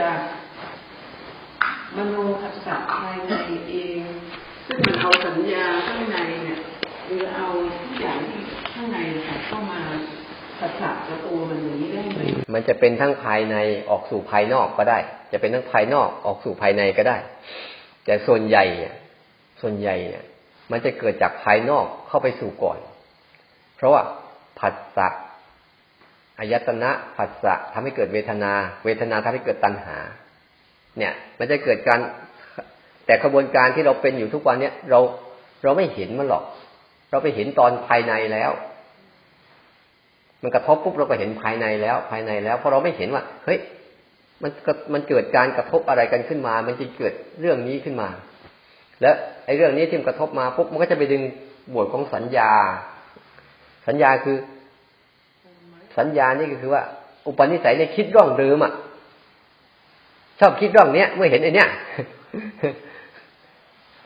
จากมโนภาษาภายในเอง ซึ่งมันเอาสัญญาข้างในเนี่ยหรือเอาทุกอย่างที่ข้างในเข้ามาภาษากับตัวมันนี้ได้ไหมมันจะเป็นทั้งภายในออกสู่ภายนอกก็ได้ จะเป็นทั้งภายนอกออกสู่ภายในก็ได้ แต่ส่วนใหญ่เนี่ยส่วนใหญ่เนี่ย มันจะเกิดจากภายนอกเข้าไปสู่ก่อน เพราะว่าผัสสะ อายตนะผัสสะทำให้เกิดเวทนา เวทนาทำให้เกิดตัณหา เนี่ย มันจะเกิดการ แต่กระบวนการที่เราเป็นอยู่ทุกวันเนี้ยเราเราไม่เห็นมันหรอก เราไปเห็นตอนภายในแล้ว มันกระทบปุ๊บเราก็เห็นภายในแล้วภายในแล้วเพราะเราไม่เห็นว่า เฮ้ยมันมันเกิดการกระทบอะไรกันขึ้นมา มันจะเกิดเรื่องนี้ขึ้นมา แล้วไอ้เรื่องนี้ที่มันกระทบมาปุ๊บมันก็จะไปดึงบวชของสัญญา สัญญาคือ สัญญานี่ก็คือว่า อุปนิสัยในคิดร่องเดิมอะ ชอบคิดร่องเนี้ยเมื่อเห็นไอ้เนี้ย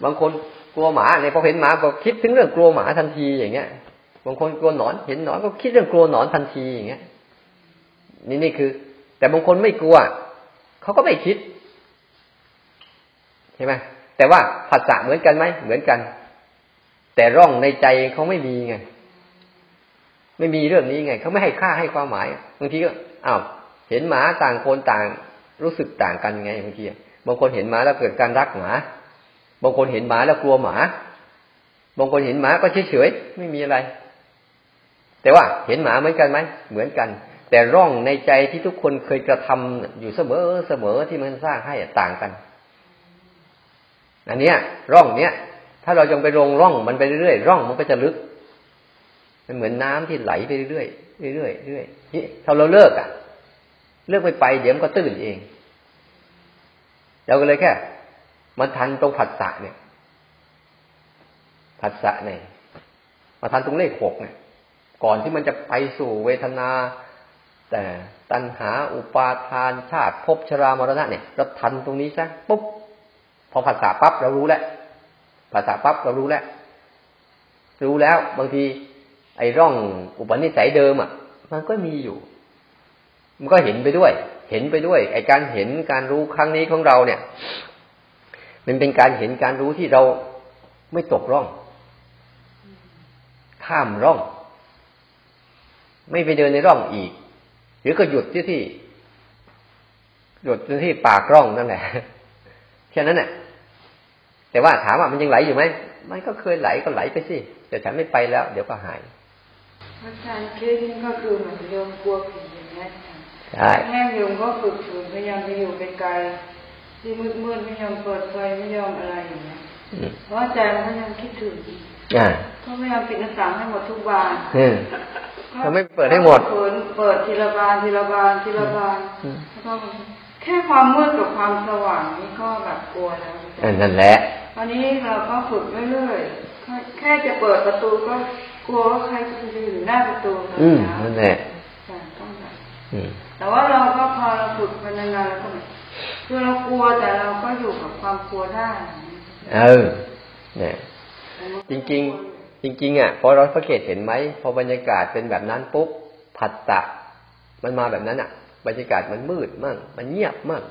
บางคนกลัวหมาเนี่ยพอเห็นหมาก็คิดถึงเรื่องกลัวหมาทันทีอย่างเงี้ย บางคนกลัวหนอนเห็นหนอนก็คิดเรื่องกลัวหนอนทันทีอย่างเงี้ย นี่นี่คือ แต่บางคนไม่กลัวเขาก็ไม่คิดใช่ไหมแต่ว่าภาษาเหมือนกันไหมเหมือนกัน แต่ร่องในใจเขาไม่มีไง ไม่มีเรื่องนี้ไงเขาไม่ให้ค่าให้ความหมายบางทีก็อ้าวเห็นหมาต่างคนต่างรู้สึกต่างกันไงบางทีบางคนเห็นหมาแล้วเกิดการรักหมา บางคนเห็นหมาแล้วกลัวหมา บางคนเห็นหมาก็เฉยเฉยไม่มีอะไร แต่ว่าเห็นหมาเหมือนกันไหมเหมือนกัน แต่ร่องในใจที่ทุกคนเคยกระทำอยู่เสมอเสมอที่มันสร้างให้ต่างกันอันเนี้ยร่องเนี้ยถ้าเรายังไปลงร่องมันไปเรื่อยๆร่องมันก็จะลึก มันเหมือนน้ำที่ไหลไปเรื่อยๆเรื่อยๆเรื่อยๆถ้าเราเลิกอะ เลิกไปไปเดี๋ยวมันก็ตื้นเองเราก็เลยแค่มันทันตรงผัสสะเนี่ย ผัสสะเนี่ยมาทันตรงเลขหกเนี่ย ก่อนที่มันจะไปสู่เวทนา แต่ตัณหาอุปาทานชาติภพชรามรณะเนี่ยเราทันตรงนี้ซะปุ๊บพอภาษาปั๊บเรารู้แล้วภาษาปั๊บเรารู้แล้วรู้แล้ว บางที ไอ้ร่องอุปนิสัยเดิมอะ มันก็มีอยู่ มันก็เห็นไปด้วย เห็นไปด้วย ไอ้การเห็นการรู้ครั้งนี้ของเราเนี่ย มันเป็นการเห็นการรู้ที่เราไม่ตกร่อง ข้ามร่อง ไม่ไปเดินในร่องอีก หรือก็หยุดที่ที่ หยุดที่ปากร่องนั่นแหละแค่นั้นแหละแต่ว่าถามว่ามันยังไหลอยู่ไหมมันก็เคยไหลก็ไหลไปสิแต่ฉันไม่ไปแล้ว เดี๋ยวก็หาย อาจารย์เคสนี้ก็คือเหมือนโยมกลัวผีอย่างนี้ใช่แม่โยมก็ฝึกฝืนพยายามจะอยู่ไกลๆที่มืดๆไม่ยอมเปิดไฟไม่ยอมอะไรอย่างเงี้ยเพราะใจมันพยายามคิดถึงก็พยายามปิดหน้าต่างให้หมดทุกบานเขาไม่เปิดให้หมดเปิดเปิดทีละบานทีละบานทีละบานแล้วก็แค่ความมืดกับความสว่างนี่ก็แบบกลัวแล้วนั่นแหละตอนนี้เราก็ฝึกเรื่อยๆแค่จะเปิดประตูก็ กลัวว่าใครจะไปอยู่หน้าประตูอืมนั่นแหละแต่ว่าเราก็พอเราฝึกไปนานๆแล้วก็คือเรากลัวแต่เราก็อยู่กับความกลัวได้เออเนี่ยจริง ๆ จริง ๆ อะพอเราสังเกตเห็นไหมพอบรรยากาศเป็นแบบนั้นปุ๊บผัสสะมันมาแบบนั้นอะ บรรยากาศมันมืดมั่งมันเงียบมั่ง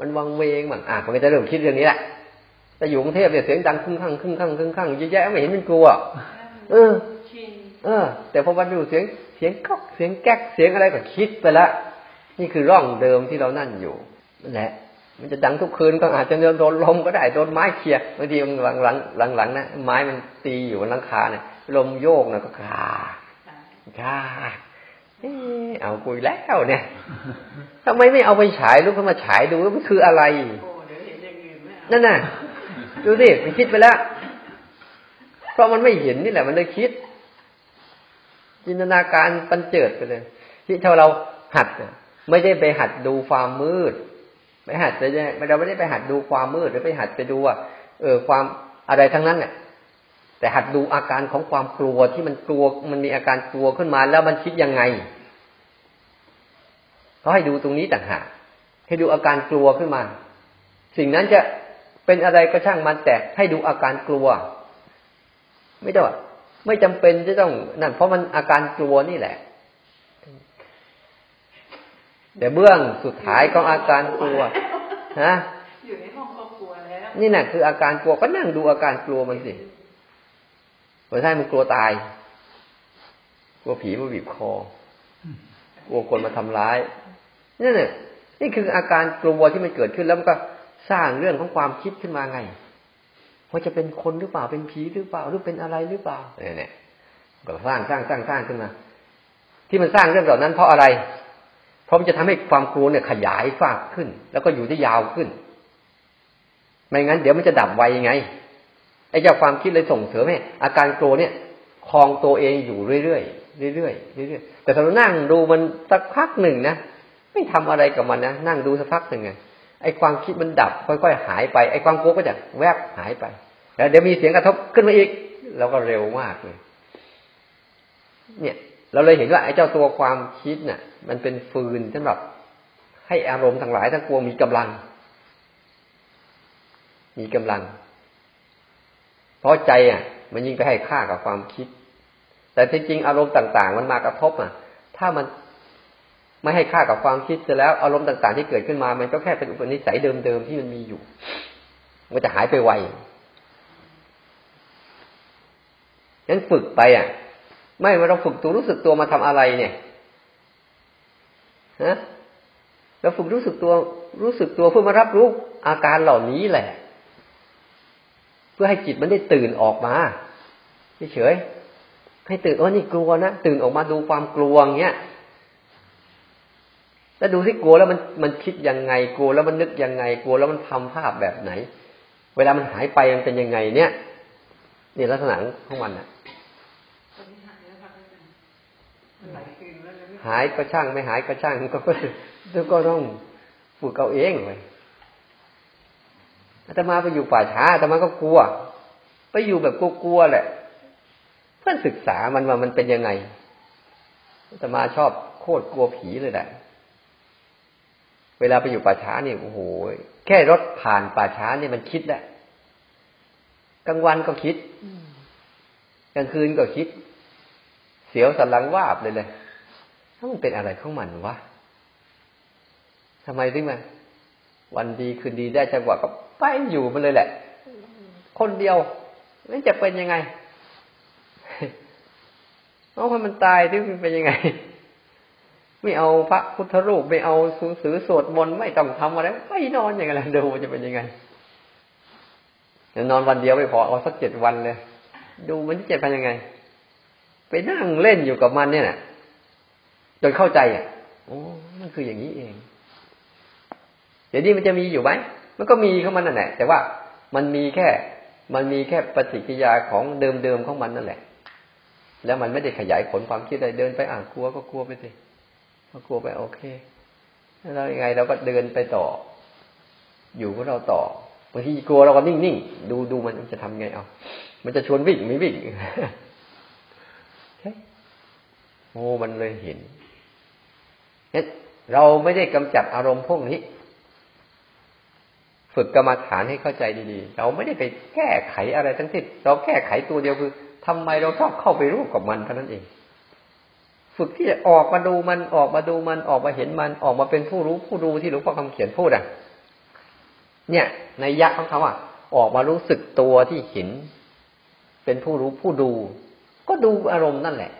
มันวังเวงมั่งอะมันก็จะเริ่มคิดเรื่องนี้แหละแต่อยู่กรุงเทพเนี่ยเสียงดังครึ่งข้างครึ่งข้างครึ่งข้างเยอะแยะไม่เห็นมันกลัว เออ เออ แต่พอมาดูเสียงเสียงก๊อกเสียงแก๊กเสียงอะไรก็คิดไปละ นี่คือร่องเดิมที่เรานั่นอยู่นั่นแหละ มันจะดังทุกคืนก็อาจจะโดนลมก็ได้โดนไม้เคียบางทีมันหลังหลังหลังหลังนะไม้มันตีอยู่บนหลังคาเนี่ยลมโยกนะก็คาคาเอาคุยแล้วเนี่ยทำไมไม่เอาไปฉายลูกเขามาฉายดูว่ามันคืออะไรนั่นน่ะ ดูสิมันคิดไปแล้ว เพราะมันไม่เห็นนี่แหละ มันเลยคิด จินตนาการปันเจิดไปเลย ที่เท่าเราหัดไม่ได้ไปหัดดูความมืดไม่หัดไปไม่เราไม่ได้ไปหัดดูความมืดหรือไปหัดไปดูว่าเออความอะไรทั้งนั้นเนี่ยแต่หัดดูอาการของความกลัวที่มันกลัวมันมีอาการกลัวขึ้นมาแล้วมันคิดยังไงเขาให้ดูตรงนี้ต่างหากให้ดูอาการกลัวขึ้นมา สิ่งนั้นจะเป็นอะไรก็ช่างมันแต่ให้ดูอาการกลัว ไม่ต้ ไม่จำเป็นจะต้องนั่นเพราะมันอาการกลัวนี่แหละ แต่เบื้องสุดท้ายของอาการกลัวฮะอยู่ในห้องก็กลัวแล้วนี่แหละคืออาการกลัวก็นั่งดูอาการกลัวมันสิเมื่อใช่มันกลัวตาย กลัวผีมาบีบคอกลัวคนมาทำร้ายนี่เนี่ยนี่คืออาการกลัวที่มันเกิดขึ้นแล้วมันก็สร้างเรื่องของความคิดขึ้นมาไง ว่าจะเป็นคนหรือเปล่าเป็นผีหรือเปล่าหรือเป็นอะไรหรือเปล่าเนี่ยก็สร้างสร้างสร้างสร้างขึ้นมา ที่มันสร้างเรื่องเหล่านั้นเพราะอะไร เพราะมันจะทำให้ความกลัวเนี่ยขยายฟากขึ้น แล้วก็อยู่ได้ยาวขึ้น ไม่งั้นเดี๋ยวมันจะดับไวยังไงไอ้เจ้าความคิดเลยส่งเสริมให้อาการกลัวเนี่ยคลองตัวเองอยู่เรื่อยๆเรื่อยๆเรื่อยๆแต่ถ้าเรานั่งดูมันสักพักหนึ่งนะไม่ทำอะไรกับมันนะนั่งดูสักพักหนึ่งไง ไอ้ความคิดมันดับ ค่อยๆหายไปไอ้ความกลัวก็จะแวบหายไป แล้วเดี๋ยวมีเสียงกระทบขึ้นมาอีกเราก็เร็วมากเลยเนี่ย เราเลยเห็นว่าไอ้เจ้าตัวความคิดเนะ่ะ มันเป็นฟืนสำหรับ ให้อารมณ์ทั้งหลายทั้งปวงมีกำลัง มีกำลัง เพราะใจอะ มันยิ่งไปให้ค่ากับความคิด แต่ที่จริงอารมณ์ต่าง ๆ มันมากระทบอะ ถ้ามัน ไม่ให้ค่ากับความคิดเสร็จแล้วอารมณ์ต่างๆที่เกิดขึ้นมา มันก็แค่เป็นอุปนิสัยเดิมๆที่มันมีอยู่ มันจะหายไปไวงั้นฝึกไปอะ ไม่เราฝึกตัวรู้สึกตัวมาทำอะไรเนี่ยฮะเราฝึกรู้สึกตัวรู้สึกตัวเพื่อมารับรู้อาการเหล่านี้แหละ เพื่อให้จิตมันได้ตื่นออกมาเฉยให้ตื่นอ๋อนี่กลัวนะตื่นออกมาดูความกลัวเงี้ย แล้วดูที่กลัวแล้วมันมันคิดยังไงกลัวแล้วมันนึกยังไงกลัวแล้วมันทำภาพแบบไหน เวลามันหายไปมันเป็นยังไง เนี่ยนี่ลักษณะของมันอะหายก็ช่างไม่หายก็ช่างก็ก็ก็ต้องฝึกเอาเองเลยอาตมาไปอยู่ป่าช้าอาตมาก็กลัว ไปอยู่แบบกลัวๆแหละ เพื่อนศึกษามันว่ามันเป็นยังไงอาตมาชอบโคตรกลัวผีเลยแหละ เวลาไปอยู่ป่าช้านี่โอ้โหแค่รถผ่านป่าช้านี่มันคิดแหละกลางวันก็คิดกลางคืนก็คิด เสียวสันหลังวาบเลยเลยถ้ามันเป็นอะไรของมันวะทำไมถึงมันวันดีคืนดีได้จังหวะก็ไปอยู่มันเลยแหละ คนเดียวนั่นจะเป็นยังไงเอาคนมันตายที่เป็นยังไง ไม่เอาพระพุทธรูปไม่เอาสูสือสวดมนต์ไม่ต้องทำอะไรไม่นอนอย่างไรดูจะเป็นยังไงนอนวันเดียวไม่พอเอาสักเจ็ดวันเลย ดูมันจะเป็นยังไง ไปนั่งเล่นอยู่กับมันเนี่ยนะจนเข้าใจอะโอ้มันคืออย่างนี้เอง เดี๋ยวนี้มันจะมีอยู่ไหมมันก็มีของมันนั่นแหละ แต่ว่ามันมีแค่ มันมีแค่ปฏิกิริยาของเดิมๆของมันนั่นแหละ แล้วมันไม่ได้ขยายผลความคิดอะไรเดินไปอ่านกลัวก็กลัวไปสิ พอกลัวไปโอเค แล้วยังไงเราก็เดินไปต่อ อยู่กับเราต่อบางทีกลัวเราก็นิ่งๆดูดูมันจะทำไงเอา มันจะชวนวิ่งไม่วิ่งโอ้มันเลยเห็นเนเราไม่ได้กำจัดอารมณ์พวกนี้ ฝึกกรรมฐานให้เข้าใจดีๆ เราไม่ได้ไปแก้ไขอะไรทั้งสิ้นเราแก้ไขตัวเดียวคือทำไมเราชอบเข้าไปรู้กับมันเท่านั้นเอง ฝึกที่จะออกมาดูมันออกมาดูมันออกมาเห็นมันออกมาเป็นผู้รู้ผู้ดูที่หลวงพ่อคำเขียนพูดอะ เนี่ยในยักษ์ของเขาอะ ออกมารู้สึกตัวที่เห็น เป็นผู้รู้ผู้ดู ก็ดูอารมณ์นั่นแหละ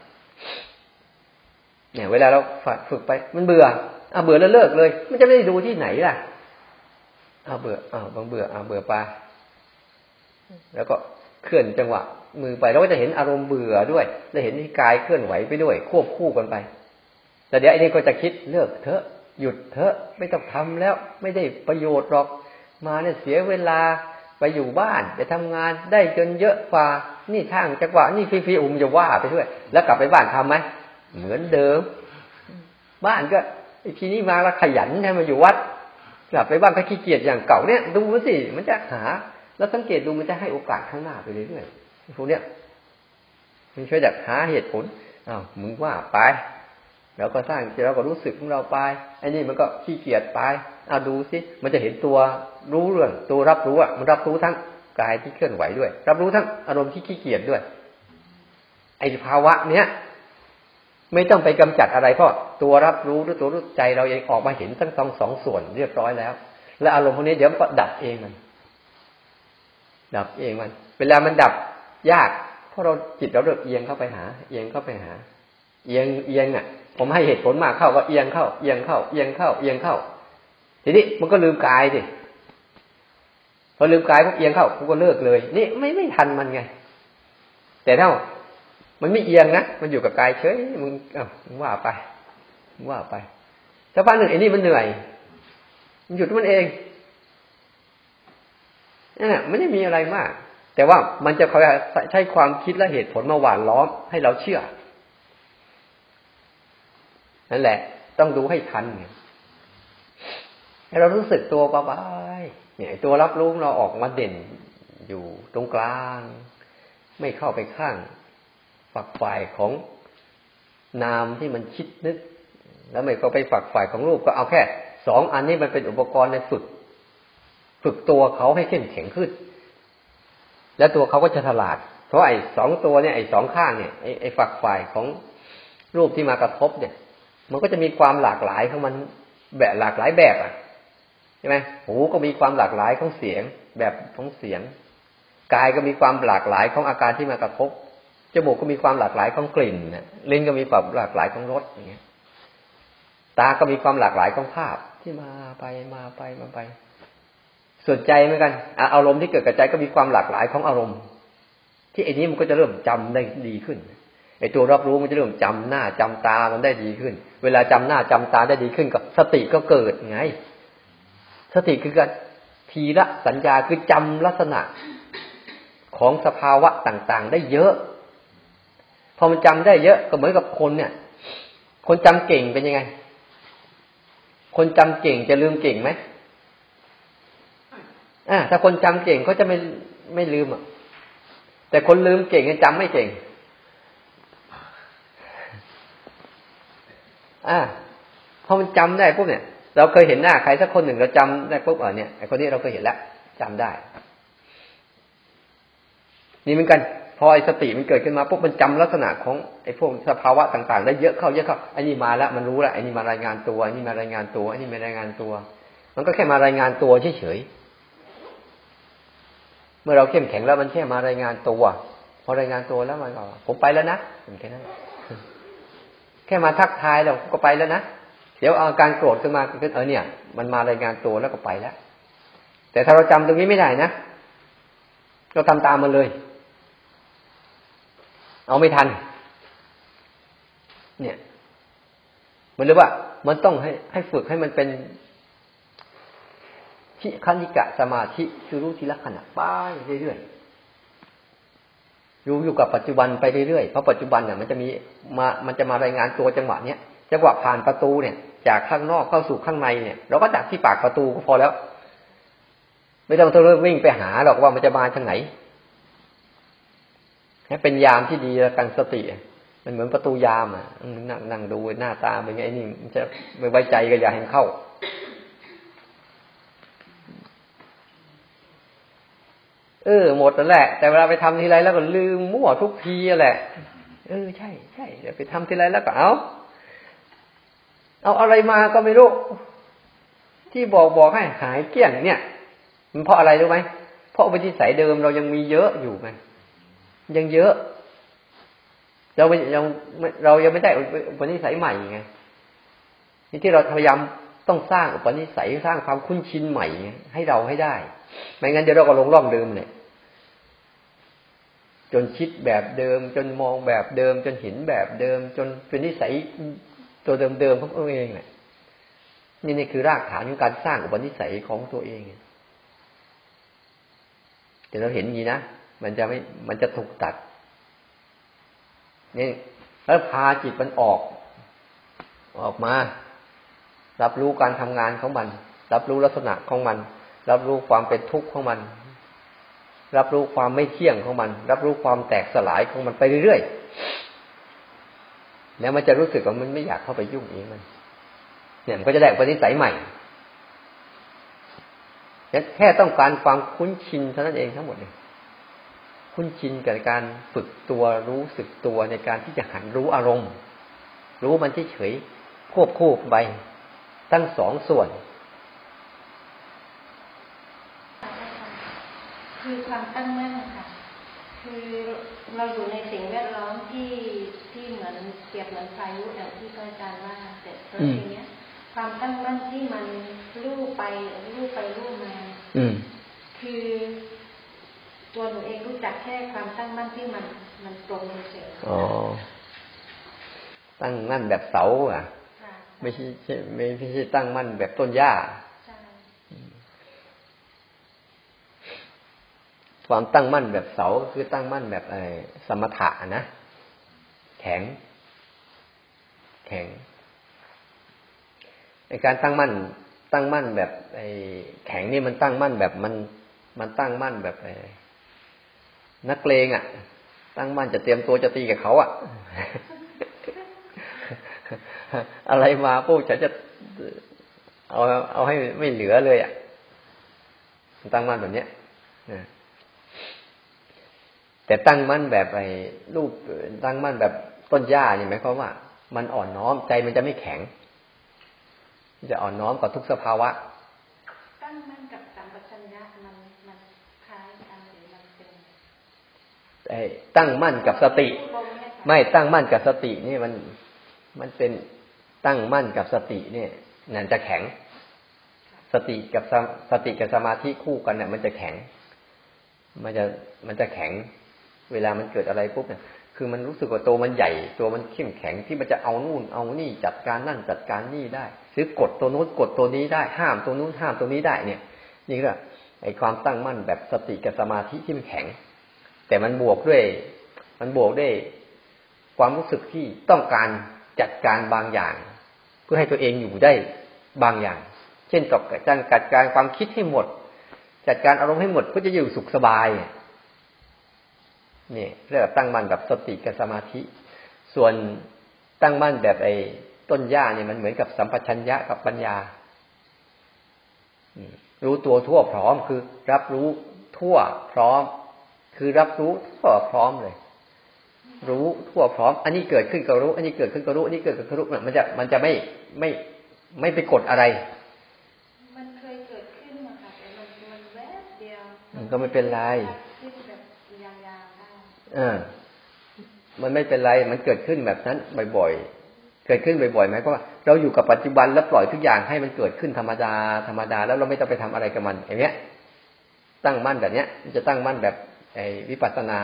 เนี่ย เวลาเราฝึกไป มันเบื่ออะเบื่อแล้วเลิกเลย มันจะไม่ได้ดูที่ไหนล่ะเอาเบื่ออ้าบางเบื่ออ้าเบื่อไปแล้วก็เคลื่อนจังหวะ มือไปเราก็จะเห็นอารมณ์เบื่อด้วยและเห็นที่กายเคลื่อนไหวไปด้วย ควบคู่กันไป แต่เดี๋ยวไอ้นี่ก็จะคิดเลิกเถอะหยุดเถอะไม่ต้องทำแล้ว ไม่ได้ประโยชน์หรอก มาเนี่ยเสียเวลาไปอยู่บ้านไปทำงานได้จนเยอะกว่านี่ทางจังหวะนี่ฟรีๆอุ้มจะว่าไปด้วย แล้วกลับไปบ้านทํำไหมเหมือนเดิม บ้านก็ทีนี้มาแล้วขยันให้มาอยู่วัดกลับไปบ้านก็ขี้เกียจอย่างเก่าเนี่ย ดูสิมันจะหา แล้วสังเกตดูมันจะให้โอกาสข้างหน้าไปเรื่อยๆ พวกเนี้ยมันช่วยดักหาเหตุผลอ้าวมึงว่าไปเราก็สร้างเราก็รู้สึกของเราไปไอ้นี่มันก็ขี้เกียจไปเอาดูสิมันจะเห็นตัวรู้เรื่องตัวรับรู้อะมันรับรู้ทั้งกายที่เคลื่อนไหวด้วย รับรู้ทั้งอารมณ์ที่ขี้เกียจด้วย ไอ้ภาวะเนี้ยไม่ต้องไปกำจัดอะไรเพราะตัวรับรู้หรือตัวรู้ใจเราเองออกมาเห็นทั้งสองสองส่วนเรียบร้อยแล้ว และอารมณ์พวกนี้เดี๋ยวก็ดับเองมัน ดับเองมัน เวลามันดับ ยาก เพราะเราจิตเราเริ่มเอียงเข้าไปหา เอียงเข้าไปหา เอียงเอียงอะ ผมให้เหตุผลมากเข้าก็เอียงเข้า เอียงเข้า เอียงเข้า เอียงเข้า ทีนี้มันก็ลืมกายดิพอลืมกายพวกเอียงเข้ากูก็เลิกเลย นี่ไม่ไม่ทันมันไง แต่ถ้ามันไม่เอียงนะมันอยู่กับกายเฉยมึงเอ้าว่าไปมึงว่าไปสักพักหนึ่งไอ้นี่มันเหนื่อยมันหยุดมันเองนั่นแหละไม่ได้มีอะไรมาก แต่ว่ามันจะคอยใช้ความคิดและเหตุผลมาหวานล้อมให้เราเชื่อ นั่นแหละ ต้องดูให้ทันเนี่ยให้เรารู้สึกตัวไปเนี่ยตัวรับรู้เราออกมาเด่นอยู่ตรงกลาง ไม่เข้าไปข้างฝักฝ่ายของนามที่มันคิดนึก แล้วไม่ก็ไปฝักฝ่ายของรูปก็เอาแค่สองอันนี้มันเป็นอุปกรณ์ในฝึก ฝึกตัวเขาให้เข้มแข็งขึ้น แล้วตัวเขาก็จะฉลาด เพราะไอ้สองตัวเนี่ยไอ้สองข้างเนี่ยไอ้ไอ้ฝักฝ่ายของรูปที่มากระทบเนี่ย มันก็จะมีความหลากหลายของมันแบบหลากหลายแบบอะใช่ไหมหูก็มีความหลากหลายของเสียง แบบของเสียงกายก็มีความหลากหลายของอาการที่มากระทบจมูกก็มีความหลากหลายของกลิ่นลิ้นก็มีความหลากหลายของรสอย่างเงี้ย ตาก็มีความหลากหลายของภาพที่มาไปมาไปมาไป ส่วนใจเหมือนกันอารมณ์ที่เกิดกับใจก็มีความหลากหลายของอารมณ์ ที่ไอ้นี้มันก็จะเริ่มจำได้ดีขึ้นไอ้ตัวรับรู้มันจะเริ่มจำหน้าจำตามันได้ดีขึ้น เวลาจำหน้าจำตาได้ดีขึ้นกับสติก็เกิดไง สติคือการทีละสัญญาคือจำลักษณะของสภาวะต่างๆ ได้เยอะ พอมันจำได้เยอะก็เหมือนกับคนเนี่ย คนจำเก่งเป็นยังไง คนจำเก่งจะลืมเก่งไหม อ่าถ้าคนจำเก่งเขาจะไม่ไม่ลืมอะ แต่คนลืมเก่งจำไม่เก่ง อ่าพอมันจำได้ปุ๊บเนี่ย เราเคยเห็นหน้าใครสักคนหนึ่งเราจำได้ปุ๊บเออเนี่ยไอคนนี้เราเคยเห็นแล้วจำได้ นี่เหมือนกัน พอไอสติมันเกิดขึ้นมาปุ๊บมันจำลักษณะของไอพวกสภาวะต่าง ๆ ได้เยอะเข้าเยอะเข้าไอ้นี่มาแล้วมันรู้แล้วไอ้นี่มารายงานตัวไอ้นี่มารายงานตัวไอ้นี่มารายงานตัว มันก็แค่มารายงานตัวเฉยๆ เมื่อเราเข้มแข็งแล้วมันแค่มารายงานตัว พอรายงานตัวแล้วมันก็ผมไปแล้วนะแค่นั้นแค่มาทักทายเราก็ไปแล้วนะเดี๋ยวอาการโกรธขึ้นมาขึ้นเออเนี่ย มันมารายงานตัวแล้วก็ไปแล้ว แต่ถ้าเราจำตรงนี้ไม่ได้นะเราทำตามมันเลย เอาไม่ทัน เนี่ย มันเรียกว่า มันต้องให้ให้ฝึกให้มันเป็น ทิคณิกะสมาธิคือรู้ทีละขณะไปเรื่อยๆรู้อยู่กับปัจจุบันไปเรื่อยๆเพราะปัจจุบันเนี่ยมันจะมีมามันจะมารายงานตัวจังหวะเนี้ยจังหวะผ่านประตูเนี่ย จากข้างนอกเข้าสู่ข้างในเนี่ยเราก็ดักที่ปากประตูก็พอแล้ว ไม่ต้องต้องวิ่งไปหาหรอกว่ามันจะมาทางไหนให้เป็นยามที่ดีกันสติมันเหมือนประตูยามอะนั่งนั่งดูหน้าตาเป็นไงนี่มันจะไม่ไว้ใจก็อย่าให้เข้า เออ หมดแล้วแหละ แต่เวลาไปทำทีไรแล้วก็ลืมมั่วทุกทีแหละ เออใช่ใช่เดี๋ยวไปทำทีไรแล้วก็เอาเอาอะไรมาก็ไม่รู้ที่บอกบอกให้หายเกลี้ยงเนี่ย มันเพราะอะไรรู้ไหมเพราะวิธีสัยเดิมเรายังมีเยอะอยู่ไงยังเยอะ เรายังเรายังไม่ได้อุปนิสัยใหม่ไงที่เราพยายาม ต้องสร้างอุปนิสัยสร้างความคุ้นชินใหม่ให้เราให้ได้ ไม่งั้นเดี๋ยวเราก็ลงร่องเดิมเนี่ยจนคิดแบบเดิม จนมองแบบเดิม จนเห็นแบบเดิม จนเป็นนิสัยตัวเดิมๆของตัวเองเนี่ยนี่นี่คือรากฐานของการสร้างอุปนิสัยของตัวเองแต่เราเห็นอย่างนี้นะมันจะไม่มันจะถูกตัดนี่แล้วพาจิตมันออก ออกมา รับรู้การทำงานของมัน รับรู้ลักษณะของมัน รับรู้ความเป็นทุกข์ของมัน รับรู้ความไม่เที่ยงของมัน รับรู้ความแตกสลายของมันไปเรื่อยๆแล้วมันจะรู้สึกว่ามันไม่อยากเข้าไปยุ่งเองมัน เนี่ยมันก็จะได้ปฏิสัยใหม่แค่ต้องการความคุ้นชินเท่านั้นเองทั้งหมดเลยคุ้นชินกับการฝึกตัวรู้สึกตัวในการที่จะหันรู้อารมณ์ รู้มันเฉยๆควบคู่ไป ทั้งสองส่วน คือความตั้งมั่นค่ะ คือเราอยู่ในสิ่งแวดล้อมที่ที่เหมือนเปรียบเหมือนพายุอย่างที่อาจารย์ว่าแต่ทีเนี้ย ความตั้งมั่นที่มันลู่ไปลู่ไปลู่มา อืมคือตัวหนูเองรู้จักแค่ความตั้งมั่นที่มันมันตรงเฉยๆอ๋อตั้งมั่นแบบเสาอะค่ะ ไม่ใช่ไม่ไม่ใช่ตั้งมั่นแบบต้นหญ้าใช่ความตั้งมั่นแบบเสาคือตั้งมั่นแบบไอ้สมถะนะแข็ง แข็งไอการตั้งมั่น ตั้งมั่นแบบไอ้แข็งนี่มันตั้งมั่นแบบมันมันตั้งมั่นแบบไอ้นักเลงอะ ตั้งมั่นจะเตรียมตัวจะตีกับเขาอะ อะไรมาพวกฉันจะเอาเอาให้ไม่เหลือเลยอะตั้งมั่นแบบเนี้ยนะแต่ตั้งมั่นแบบไอ้รูปตั้งมั่นแบบต้นหญ้าเนี่ยหมายความว่า มันอ่อนน้อมใจมันจะไม่แข็ง จะอ่อนน้อมกับทุกสภาวะ ตั้งมั่นกับสัมปชัญญะมันมันคล้ายกันหรือมันเป็นไอ้ตั้งมั่นกับสติตรงเนี่ยค่ะไม่ตั้งมั่นกับสตินี่มันมันเป็น ตั้งมั่นกับสติเนี่ยนั่นจะแข็ง สติกับสสติกับสมาธิคู่กันเนี่ยมันจะแข็ง มันจะมันจะแข็ง เวลามันเกิดอะไรปุ๊บเนี่ยคือมันรู้สึกว่าตัวมันใหญ่ ตัวมันเข้มแข็งที่มันจะเอานู่นเอานี่จัดการนั่นจัดการนี่ได้หรือกดตัวนู้นกดตัวนี้ได้ห้ามตัวนู้นห้ามตัวนี้ได้เนี่ย นี่ก็ไอความตั้งมั่นแบบสติกับสมาธิที่มันแข็ง แต่มันบวกด้วย มันบวกด้วยความรู้สึกที่ต้องการจัดการบางอย่าง เพื่อให้ตัวเองอยู่ได้บางอย่าง เช่นกับจัดการความคิดให้หมด จัดการอารมณ์ให้หมดเพื่อจะอยู่สุขสบายนี่เรียกตั้งมั่นกับสติกับสมาธิ ส่วนตั้งมั่นแบบไอ้ต้นหญ้าเนี่ยมันเหมือนกับสัมปชัญญะกับปัญญารู้ตัวทั่วพร้อมคือ รับรู้ทั่วพร้อม คือรับรู้ทั่วพร้อมเลย รู้ทั่วพร้อม อันนี้เกิดขึ้นก็รู้ อันนี้เกิดขึ้นก็รู้ อันนี้เกิดขึ้นก็รู้มันจะมันจะไม่ไม่ไม่ไปกดอะไร มันเคยเกิดขึ้นมาค่ะแต่มันมันแวบเดียว มันก็ไม่เป็นไรขึ้นแบบยาวๆได้เออมันไม่เป็นไร มันเกิดขึ้นแบบนั้นบ่อยๆ เกิดขึ้นบ่อยๆไหมเพราะว่าเราอยู่กับปัจจุบันแล้วปล่อยทุกอย่างให้มันเกิดขึ้นธรรมดาธรรมดา แล้วเราไม่ต้องไปทำอะไรกับมันอย่างเนี้ย ตั้งมั่นแบบเนี้ย มันจะตั้งมั่นแบบไอ้วิปัสสนา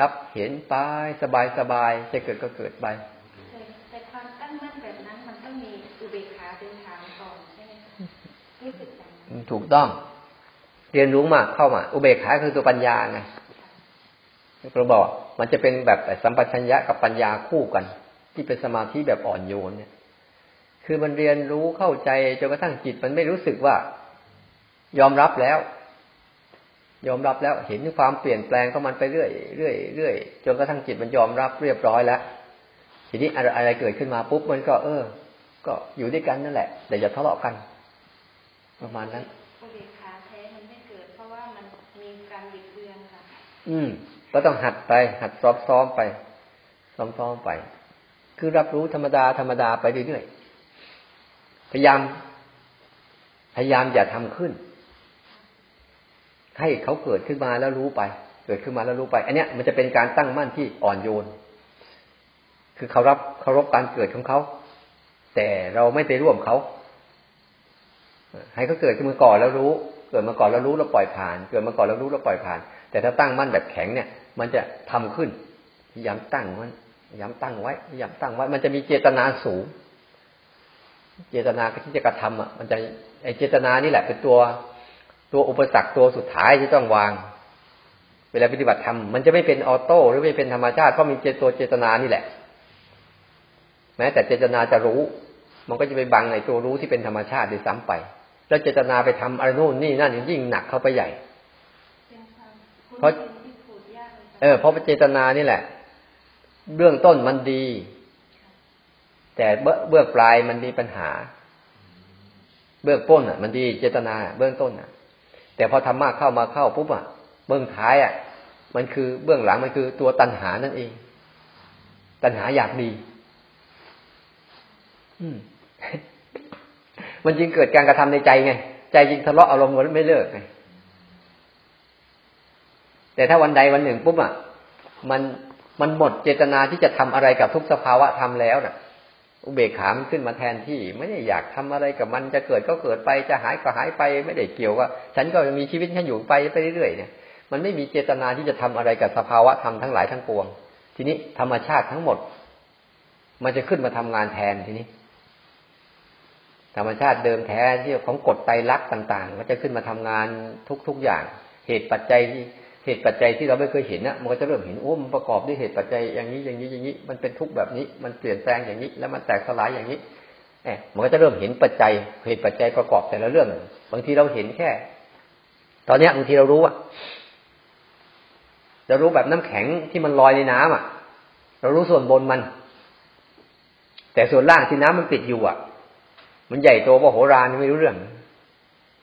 รับเห็นไปสบายสบายจะเกิดก็เกิดไปแต่แต่ความตั้งมั่นแบบนั้นมันต้องมีอุเบกขาเป็นฐานก่อนใช่ไหมคะรู้สึกอย่างนั้นถูกต้อง เรียนรู้มาเข้ามา อุเบกขาคือตัวปัญญาไงเราบอกมันจะเป็นแบบสัมปชัญญะกับปัญญาคู่กัน ที่เป็นสมาธิแบบอ่อนโยนเนี่ย คือมันเรียนรู้เข้าใจจนกระทั่งจิตมันไม่รู้สึกว่า ยอมรับแล้ว ยอมรับแล้วเห็นความเปลี่ยนแปลงของมันไปเรื่อยเรื่อยเรื่อยจนกระทั่งจิตมันยอมรับเรียบร้อยแล้ว ทีนี้อะไรอะไรเกิดขึ้นมาปุ๊บมันก็ เออ ก็อยู่ด้วยกันนั่นแหละ แต่อย่าทะเลาะกัน ประมาณนั้นอุเบกขาแท้มันไม่เกิดเพราะว่ามันมีการบิดเบือนค่ะ อืม ก็ต้องหัดไป หัดซ้อมซ้อมไป ซ้อมซ้อมไป คือรับรู้ธรรมดาธรรมดาไปเรื่อยๆพยายาม พยายามอย่าทำขึ้น ให้เขาเกิดขึ้นมาแล้วรู้ไป เกิดขึ้นมาแล้วรู้ไป อันเนี้ยมันจะเป็นการตั้งมั่นที่อ่อนโยน คือเขารับเคารพการเกิดของเขา แต่เราไม่ไปร่วมเขา ให้เขาเกิดขึ้นมาก่อนแล้วรู้ เกิดมาก่อนแล้วรู้แล้วปล่อยผ่าน เกิดมาก่อนแล้วรู้แล้วปล่อยผ่าน แต่ถ้าตั้งมั่นแบบแข็งเนี่ย มันจะทำขึ้นพยายามตั้งมันพยายามตั้งไว้พยายามตั้งไว้ มันจะมีเจตนาสูง เจตนาที่จะกระทำอะ มันจะไอเจตนานี่แหละเป็นตัว ตัวอุปสรรคตัวสุดท้ายที่ต้องวาง เวลาปฏิบัติธรรมมันจะไม่เป็นออโต้หรือไม่เป็นธรรมชาติเพราะมีเจตัวเจตนานี่แหละ แม้แต่เจตนาจะรู้ มันก็จะไปบังในตัวรู้ที่เป็นธรรมชาติด้วยซ้ำไป แล้วเจตนาไปทำอะไรโน่นนี่นั่นยิ่งหนักเข้าไปใหญ่ เพราะเออเพราะเจตนานี่แหละ เบื้องต้นมันดี แต่เบื้องเบื้องปลายมันมีปัญหา เบื้องต้นอะ มันดีเจตนาเบื้องต้นอะ แต่พอทำมากเข้ามาเข้าปุ๊บอะเบื้องท้ายอะ มันคือเบื้องหลังมันคือตัวตัณหานั่นเอง ตัณหาอยากดีอืมมันจึงเกิดการกระทำในใจไง ใจจึงทะเลาะอารมณ์กันไม่เลิกไงแต่ถ้าวันใดวันหนึ่งปุ๊บอะมันมันหมดเจตนาที่จะทำอะไรกับทุกสภาวะทำแล้วน่ะ อุเบกขามันขึ้นมาแทนที่ ไม่ได้อยากทำอะไรกับมันจะเกิดก็เกิดไปจะหายก็หายไปไม่ได้เกี่ยวว่า ฉันก็มีชีวิตฉันอยู่ไปไปเรื่อยๆเนี่ยมันไม่มีเจตนาที่จะทำอะไรกับสภาวะธรรมทั้งหลายทั้งปวง ทีนี้ธรรมชาติทั้งหมด มันจะขึ้นมาทำงานแทนทีนี้ ธรรมชาติเดิมแท้ที่ของกฎไตรลักษณ์ต่าง ๆ มันจะขึ้นมาทำงานทุกๆอย่าง เหตุปัจจัยที่ เหตุปัจจัยที่เราไม่เคยเห็นนะมันก็จะเริ่มเห็นโอ้มันประกอบด้วยเหตุปัจจัยอย่างนี้อย่างนี้อย่างนี้ มันเป็นทุกข์แบบนี้ มันเปลี่ยนแปลงอย่างนี้ แล้วมันแตกสลายอย่างนี้แอบมันก็จะเริ่มเห็นปัจจัยเหตุปัจจัยประกอบแต่ละเรื่อง บางทีเราเห็นแค่ ตอนนี้บางทีเรารู้ว่าเรารู้แบบน้ำแข็งที่มันลอยในน้ำอะ เรารู้ส่วนบนมัน แต่ส่วนล่างที่น้ำมันติดอยู่อะ มันใหญ่โตว่าโหรานไม่รู้เรื่อง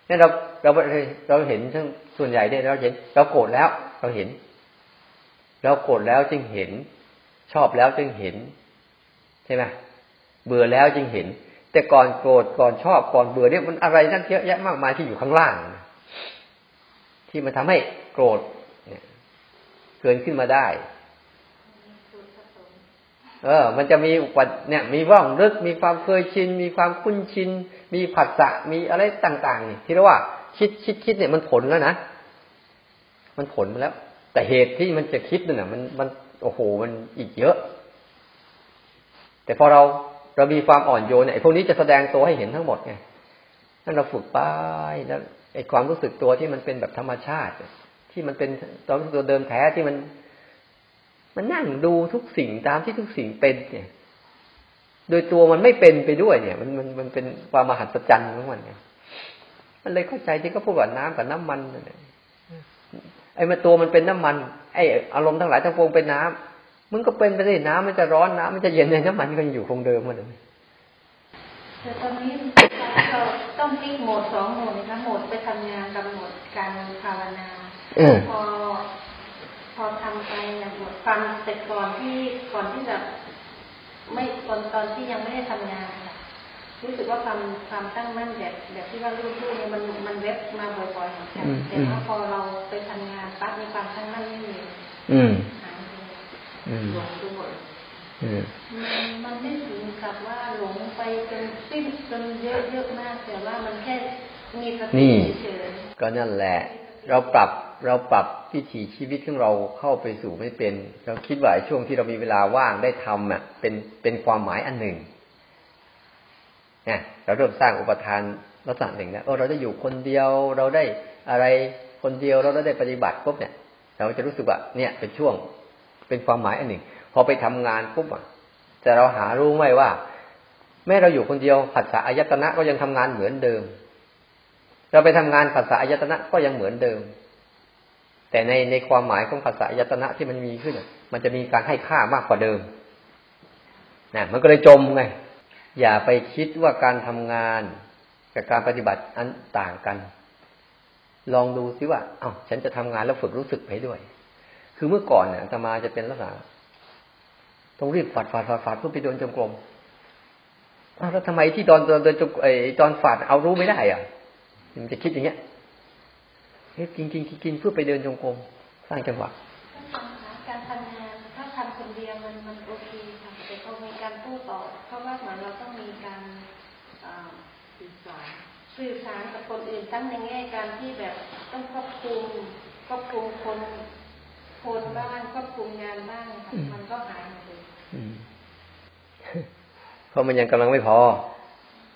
นี่เรา เราเราเห็นทั้งส่วนใหญ่เนี่ยเราเห็น เราโกรธแล้ว เราเห็น เราโกรธแล้วจึงเห็น ชอบแล้วจึงเห็นใช่ไหมเบื่อแล้วจึงเห็น แต่ก่อนโกรธก่อนชอบก่อนเบื่อเนี่ยมันอะไรนั่นเยอะแยะมากมายที่อยู่ข้างล่าง ที่มันทำให้โกรธเนี่ยเกินขึ้นมาได้ เออ มันจะมีปัดเนี่ย มีว่องลึกมีความเคยชิน มีความคุ้นชิน มีผัสสะมีอะไรต่าง ๆ นี่ที่เรียกว่า คิดคิดคิดเนี่ยมันผลแล้วนะมันผลมาแล้ว แต่เหตุที่มันจะคิดนั่นน่ะมันมันโอ้โหมันอีกเยอะ แต่พอเราเรามีความอ่อนโยนเนี่ยพวกนี้จะแสดงตัวให้เห็นทั้งหมดไงนั่นเราฝึกไปแล้วไอ้ความรู้สึกตัวที่มันเป็นแบบธรรมชาติ ที่มันเป็นตัวเดิมแท้ที่มัน มันนั่งดูทุกสิ่งตามที่ทุกสิ่งเป็นเนี่ย โดยตัวมันไม่เป็นไปด้วยเนี่ย มันมันมันเป็นความมหัศจรรย์ของมันเนี่ย มันเลยเข้าใจที่เขาพูดว่าน้ำกับน้ำมันไอ้มาตัวมันเป็นน้ำมัน ไอ้อารมณ์ทั้งหลายทั้งปวงเป็นน้ำมันก็เป็นไปได้น้ำมันจะร้อนน้ำมันจะเย็นในน้ำมันก็อยู่คงเดิมมันเลยแต่ตอนนี้เราต้องพลิกโหมดสองโหมดนะคะโหมดไปทำงานกับโหมดการภาวนาพอพอทำไปอย่างหมดความแต่ก่อนที่ก่อนที่จะไม่ตอนตอนที่ยังไม่ได้ทำงานค่ะ รู้สึกว่าความความตั้งมั่นแบบแบบที่ว่ารู้รู้เนี่ยมันมันเว็บมาบ่อยๆเหมือนกันแต่ว่าพอเราไปทำงานปั๊บมีความตั้งมั่นไม่มีหายไปหลงไปหมดมันมันไม่ถึงกับว่าหลงไปจนสิ้นจนเยอะเยอะมากแต่ว่ามันแค่มีสติเฉยก็นั่นแหละ เราปรับเราปรับวิถีชีวิตของเราเข้าไปสู่ไม่เป็น เราคิดว่าช่วงที่เรามีเวลาว่างได้ทำอะ เป็นเป็นความหมายอันหนึ่ง เนี่ยเราเริ่มสร้างอุปทานลักษณะหนึ่งแล้วเราได้อยู่คนเดียวเราได้อะไรคนเดียวเราได้ปฏิบัติปุ๊บเนี่ย เราจะรู้สึกว่าเนี่ยเป็นช่วงเป็นความหมายอันหนึ่ง พอไปทำงานปุ๊บอะแต่เราหารู้ไหมว่า แม้เราอยู่คนเดียวผัสสะอายตนะก็ยังทำงานเหมือนเดิม เราไปทำงานผัสสะอายตนะก็ยังเหมือนเดิม แต่ในในความหมายของภาษายตนะที่มันมีขึ้น มันจะมีการให้ค่ามากกว่าเดิมนะมันก็เลยจมไง อย่าไปคิดว่าการทำงานกับการปฏิบัติอันต่างกัน ลองดูซิว่า เอา้าฉันจะทำงานแล้วฝึกรู้สึกไปด้วย คือเมื่อก่อนเนี่ยธรรมาจะเป็นลักษณะต้องรีบฝาดฝาดฝาดฝาดเพื่อไปเดินจงกรมแล้วทำไมที่ตอนตอนเดินจงไอตอนฝาดเอารู้ไม่ได้อะมันจะคิดอย่างเงี้ยเฮ้ยกินกินกินเพื่อไปเดินจงกรมสร้างจังหวะการทำงานถ้าทำคนเดียวมันมันโอเคค่ะแต่พอมีการพูดต่อเพราะว่าเหมือนเราต้องมีการสื่อสาร สื่อสารกับคนอื่นทั้งในแง่การที่แบบต้องควบคุมควบคุมคนคนบ้างควบคุมงานบ้างมันก็หายหมดเลยเพราะมันยังกำลังไม่พอ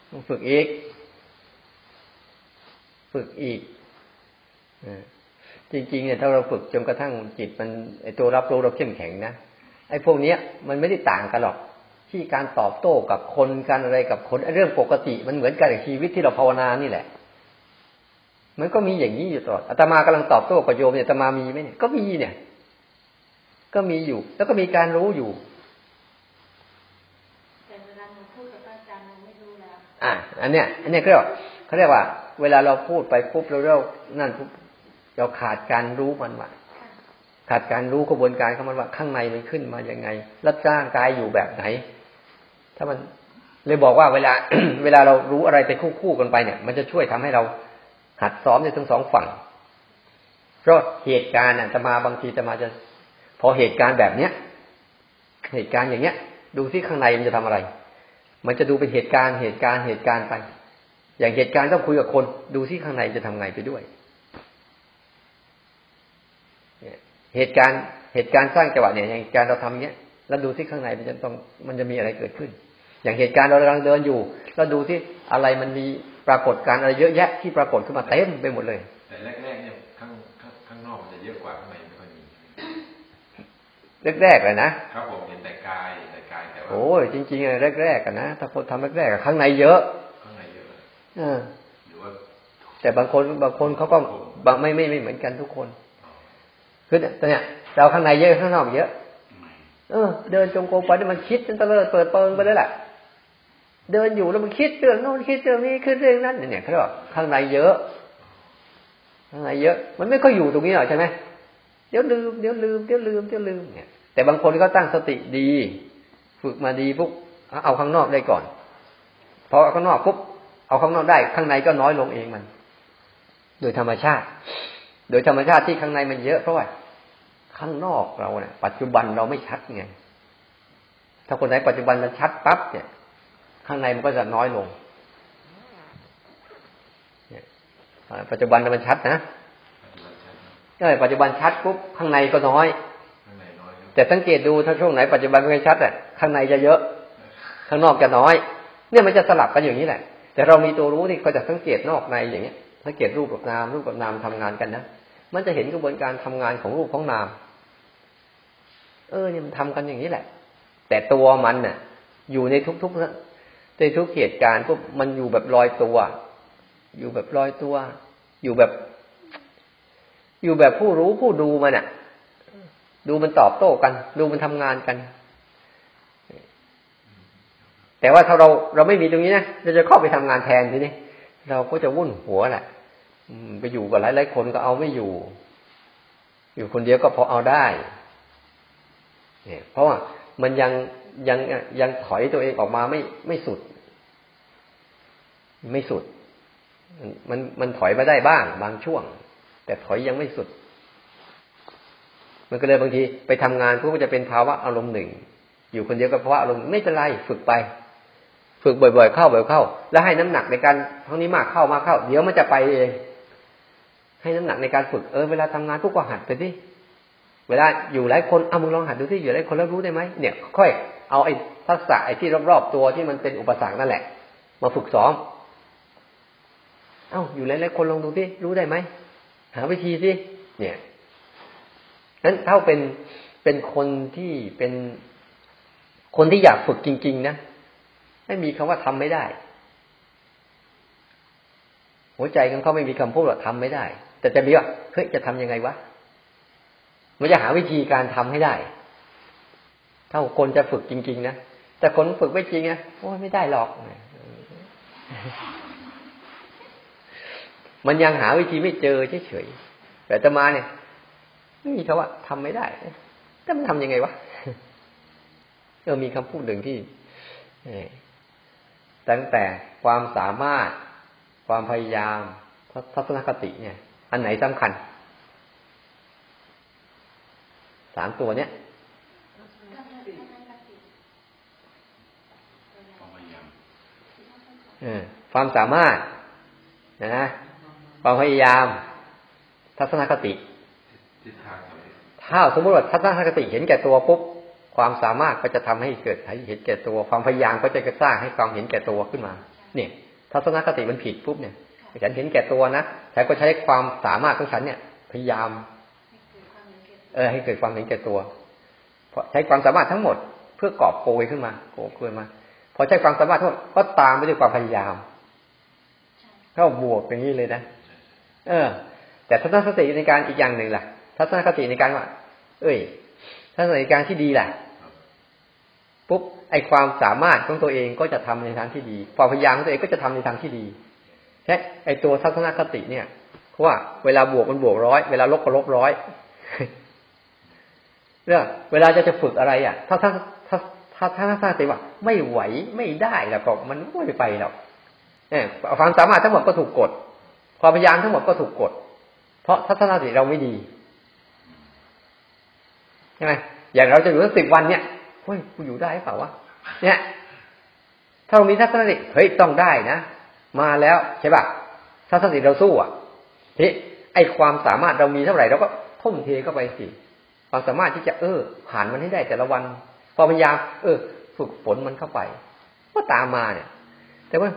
ต้องฝึกอีก ฝึกอีกจริงๆเนี่ยถ้าเราฝึกจนกระทั่งจิตมันไอตัวรับรู้เราเข้มแข็งนะไอพวกเนี้ย มันไม่ได้ต่างกันหรอก ที่การตอบโต้กับคนการอะไรกับคนเรื่องปกติ มันเหมือนกันกับชีวิตที่เราภาวนานี่แหละ มันก็มีอย่างนี้อยู่ตลอดอาตมากำลังตอบโต้กับโยมเนี่ยอาตมามีไหมเนี่ยก็มีเนี่ย ก็มีอยู่ แล้วก็มีการรู้อยู่แต่เวลาหนูพูดกับอาจารย์หนูไม่รู้แล้วอะอันเนี้ยอันเนี้ยเขาเรียกเขาเรียกว่า เวลาเราพูดไปปุ๊บเราเรียกนั่นปุ๊บเราขาดการรู้มันว่าขาดการรู้กระบวนการของมันว่าข้างในมันขึ้นมาอย่างไงรับจ้างกายอยู่แบบไหน ถ้ามันเลยบอกว่าเวลา เวลาเรารู้อะไรไปคู่ๆกันไปเนี่ย มันจะช่วยทำให้เราหัดซ้อมในทั้งสองฝั่ง เพราะเหตุการณ์อะจะมาบางทีจะมาจะ พอเหตุการณ์แบบเนี้ย เหตุการณ์อย่างเนี้ย ดูที่ข้างในมันจะทำอะไร มันจะดูเป็นเหตุการณ์เหตุการณ์เหตุการณ์ไป อย่างเหตุการณ์ต้องคุยกับคน ดูที่ข้างในจะทำไงไปด้วยเหตุการณ์เหตุการณ์สร้างจังหวะเนี่ยอย่างการเราทำเนี้ย แล้วดูที่ข้างในมันจะต้องมันจะมีอะไรเกิดขึ้น อย่างเหตุการณ์เรากำลังเดินอยู่แล้วดูที่อะไรมันมีปรากฏการอะไรเยอะแยะที่ปรากฏขึ้นมาเต็มไปหมดเลย แต่แรกๆเนี่ยข้างข้างข้างนอกมันจะเยอะกว่าข้างในไม่ค่อยมีแรกๆเลยนะครับผมเห็นแต่กายแต่กายแต่ว่าโอ้ยจริงๆแรกๆกันนะถ้าคนทำแรกๆข้างในเยอะข้างในเยอะอหรือว่าแต่บางคนบางคนเขาก็บางไม่ไม่ไม่เหมือนกันทุกคนคือเนี่ยเราข้างในเยอะข้างนอกเยอะ เออ เดินจงกรมไปมันคิดจนตะเลิดเปิดเปิงไปเลยแหละ เดินอยู่แล้วมันคิดเรื่องโน้นคิดเรื่องนี้คิดเรื่องนั้นเนี่ยเขาบอกข้างในเยอะ ข้างในเยอะ มันไม่ค่อยอยู่ตรงนี้หรอกใช่ไหมเดี๋ยวลืมเดี๋ยวลืมเดี๋ยวลืมเดี๋ยวลืมเนี่ย แต่บางคนก็ตั้งสติดี ฝึกมาดีปุ๊บเอาข้างนอกได้ก่อนพอเอาข้างนอกปุ๊บเอาข้างนอกได้ ข้างในก็น้อยลงเองมัน โดยธรรมชาติ โดยธรรมชาติที่ข้างในมันเยอะเพราะว่าข้างนอกเราเนี่ยปัจจุบันเราไม่ชัดไงถ้าคนไหนปัจจุบันมันชัดปั๊บเนี่ย ข้างในมันก็จะน้อยลงปัจจุบันมันชัดนะใช่ปัจจุบันชัดปุ๊บข้างในก็น้อย แต่สังเกตดูถ้าช่วงไหนปัจจุบันไม่ชัดอะข้างในจะเยอะ ข้างนอกจะน้อย เนี่ยมันจะสลับกันอย่างนี้แหละ แต่เรามีตัวรู้ที่เขาจะสังเกตนอกในอย่างเงี้ยสังเกตรูปกับนามรูปกับนามทำงานกันนะมันจะเห็นกระบวนการทำงานของรูปของนาม เออเนี่ยมันทำกันอย่างนี้แหละ แต่ตัวมันเน่ะ อยู่ในทุกๆ ในทุกเหตุการณ์พวกมันอยู่แบบลอยตัว อยู่แบบลอยตัว อยู่แบบ อยู่แบบผู้รู้ผู้ดูมันอะดูมันตอบโต้กัน ดูมันทำงานกัน แต่ว่าถ้าเราเราไม่มีตรงนี้นะเราจะเข้าไปทำงานแทนทีนี้เราก็จะวุ่นหัวแหละไปอยู่กับหลายๆคนก็เอาไม่อยู่ อยู่คนเดียวก็พอเอาได้เนี่ยเพราะว่ามันยัง ยังยังถอยตัวเองออกมาไม่ไม่สุด ไม่สุด มันมันถอยมาได้บ้าง บางช่วง แต่ถอยยังไม่สุด มันก็เลยบางทีไปทำงานพวกจะเป็นภาวะอารมณ์หนึ่ง อยู่คนเดียวกับภาวะอารมณ์ไม่เป็นไรฝึกไป ฝึกบ่อยๆเข้าบ่อยเข้า แล้วให้น้ำหนักในการทั้งนี้มากเข้ามากเข้า เดี๋ยวมันจะไปเองให้น้ำหนักในการฝึกเออเวลาทำงานพวกก็หัดไปดิเวลาอยู่หลายคนเอามึงลองหัดดูที่อยู่หลายคนแล้วรู้ได้ไหมเนี่ย ค่อย เอาไอ้ทักษะไอ้ที่รอบๆตัวที่มันเป็นอุปสรรคนั่นแหละ มาฝึกซ้อม เอ้าอยู่หลายๆคนลองดูที่รู้ได้ไหมหาวิธีสิเนี่ยนั้นเท่าเป็นเป็นคนที่เป็นคนที่อยากฝึกจริง ๆ นะไม่มีคำว่าทำไม่ได้ หัวใจของเขาไม่มีคำพูดว่าทำไม่ได้ แต่จะมีว่าเฮ้ยจะทํำยังไงวะมันจะหาวิธีการทำให้ได้ ถ้าคนจะฝึกจริง ๆ นะ แต่คนฝึกไม่จริงนะโอ้ยไม่ได้หรอก มันยังหาวิธีไม่เจอเฉยๆแต่จะมาเนี่ยไม่มีคำว่าทำไม่ได้แต่มันทำยังไงวะเออมีคำพูดหนึ่งที่ตั้งแต่ความสามารถ ความพยายามทัศนคติเนี่ย อันไหนสำคัญ สามตัวเนี้ย ความสามารถนะนะความพยายาม ทัศนคติถ้าสมมติว่าทัศนคติเห็นแก่ตัวปุ๊บความสามารถก็จะทำให้เกิดเห็นแก่ตัว ความพยายามก็จะสร้างให้ความเห็นแก่ตัวขึ้นมา เนี่ยทัศนคติมันผิดปุ๊บเนี่ยฉันเห็นแก่ตัวนะฉันก็ใช้ความสามารถของฉันเนี่ย พยายาม เออ ให้เกิดความเห็นแก่ตัวใช้ความสามารถทั้งหมด เพื่อกอบโกยขึ้นมาโกยขึ้นมา พอใช้ความสามารถทั้งหมดก็ตามไปด้วยความพยายามเข้าบวกอย่างนี้เลยนะเออ แต่ทัศนคติในการอีกอย่างหนึ่งล่ะ ทัศนคติในการว่า เอ้ยทัศนคติในการที่ดีล่ะปุ๊บไอความสามารถของตัวเองก็จะทำในทางที่ดีความพยายามของตัวเองก็จะทำในทางที่ดีแค่ไอตัวทัศนคติเนี่ยเพราะว่าเวลาบวกมันบวกร้อยเวลาลบก็ลบร้อยเรื่องเวลาจะจะฝึกอะไรอะถ้าถ้าถ้า ถ้าถ้าถ้าถ้าติว่าไม่ไหวไม่ได้แล้วก็มันไม่ไปหรอกเนี่ยความสามารถทั้งหมดก็ถูกกด ความพยายามทั้งหมดก็ถูกกด เพราะทัศนคติเราไม่ดีใช่ไหมอย่างเราจะอยู่สักสิบวันเนี่ยเฮ้ยกูอยู่ได้เปล่าวะเนี่ยถ้าเรามีทัศนคติเฮ้ยต้องได้นะมาแล้วใช่ป่ะทัศนคติเราสู้อะทีไอความสามารถเรามีเท่าไหร่เราก็ทุ่มเทเข้าไปสิความสามารถที่จะเออผ่านมันให้ได้แต่ละวัน พอพยายามเออ ฝึกฝนมันเข้าไป ก็ตามมาเนี่ย แต่ว่า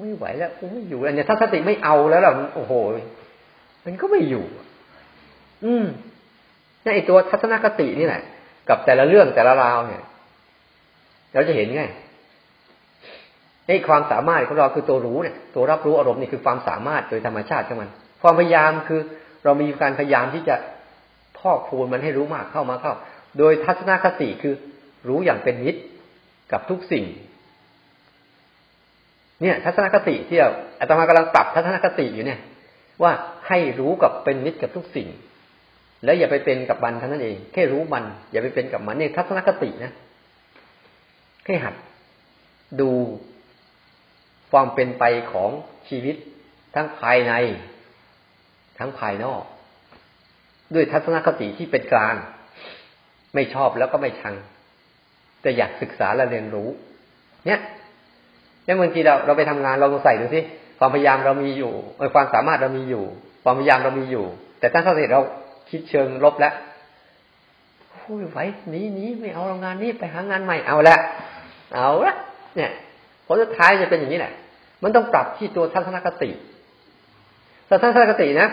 ไม่ไหวแล้วกูไม่อยู่แล้วเนี่ยถ้าสติไม่เอาแล้วเราโอ้โห มันก็ไม่อยู่ อืมนี่ไอตัวทัศนคตินี่แหละ กับแต่ละเรื่องแต่ละราวเนี่ยเราจะเห็นไงไอ้ความสามารถของเราคือตัวรู้เนี่ย ตัวรับรู้อารมณ์นี่คือความสามารถโดยธรรมชาติของมัน ความพยายามคือเรามีการพยายามที่จะพอกพูนมันให้รู้มากเข้ามาเข้า โดยทัศนคติคือ รู้อย่างเป็นมิตรกับทุกสิ่ง เนี่ย ทัศนคติที่เราอาตมากำลังปรับทัศนคติอยู่เนี่ย ว่าให้รู้กับเป็นมิตรกับทุกสิ่ง แล้วอย่าไปเป็นกับมันเท่านั้นเอง แค่รู้มัน อย่าไปเป็นกับมันเนี่ยทัศนคตินะแค่หัดดูความเป็นไปของชีวิตทั้งภายใน ทั้งภายนอก ด้วยทัศนคติที่เป็นกลาง ไม่ชอบแล้วก็ไม่ชัง แต่อยากศึกษาและเรียนรู้ เนี่ยเนี่ยบางทีเราเราไปทำงานเราลองใส่ดูสิความพยายามเรามีอยู่ความสามารถเรามีอยู่ ความพยายามเรามีอยู่ แต่ถ้าสติเราคิดเชิงลบแล้วโอ้ยไหวนี้นี้ไม่เอาโรงงานนี้ไปหางานใหม่เอาละเอาละเนี่ยผลสุดท้ายจะเป็นอย่างนี้แหละ มันต้องปรับที่ตัวทัศนคติแต่ทัศนคตินะ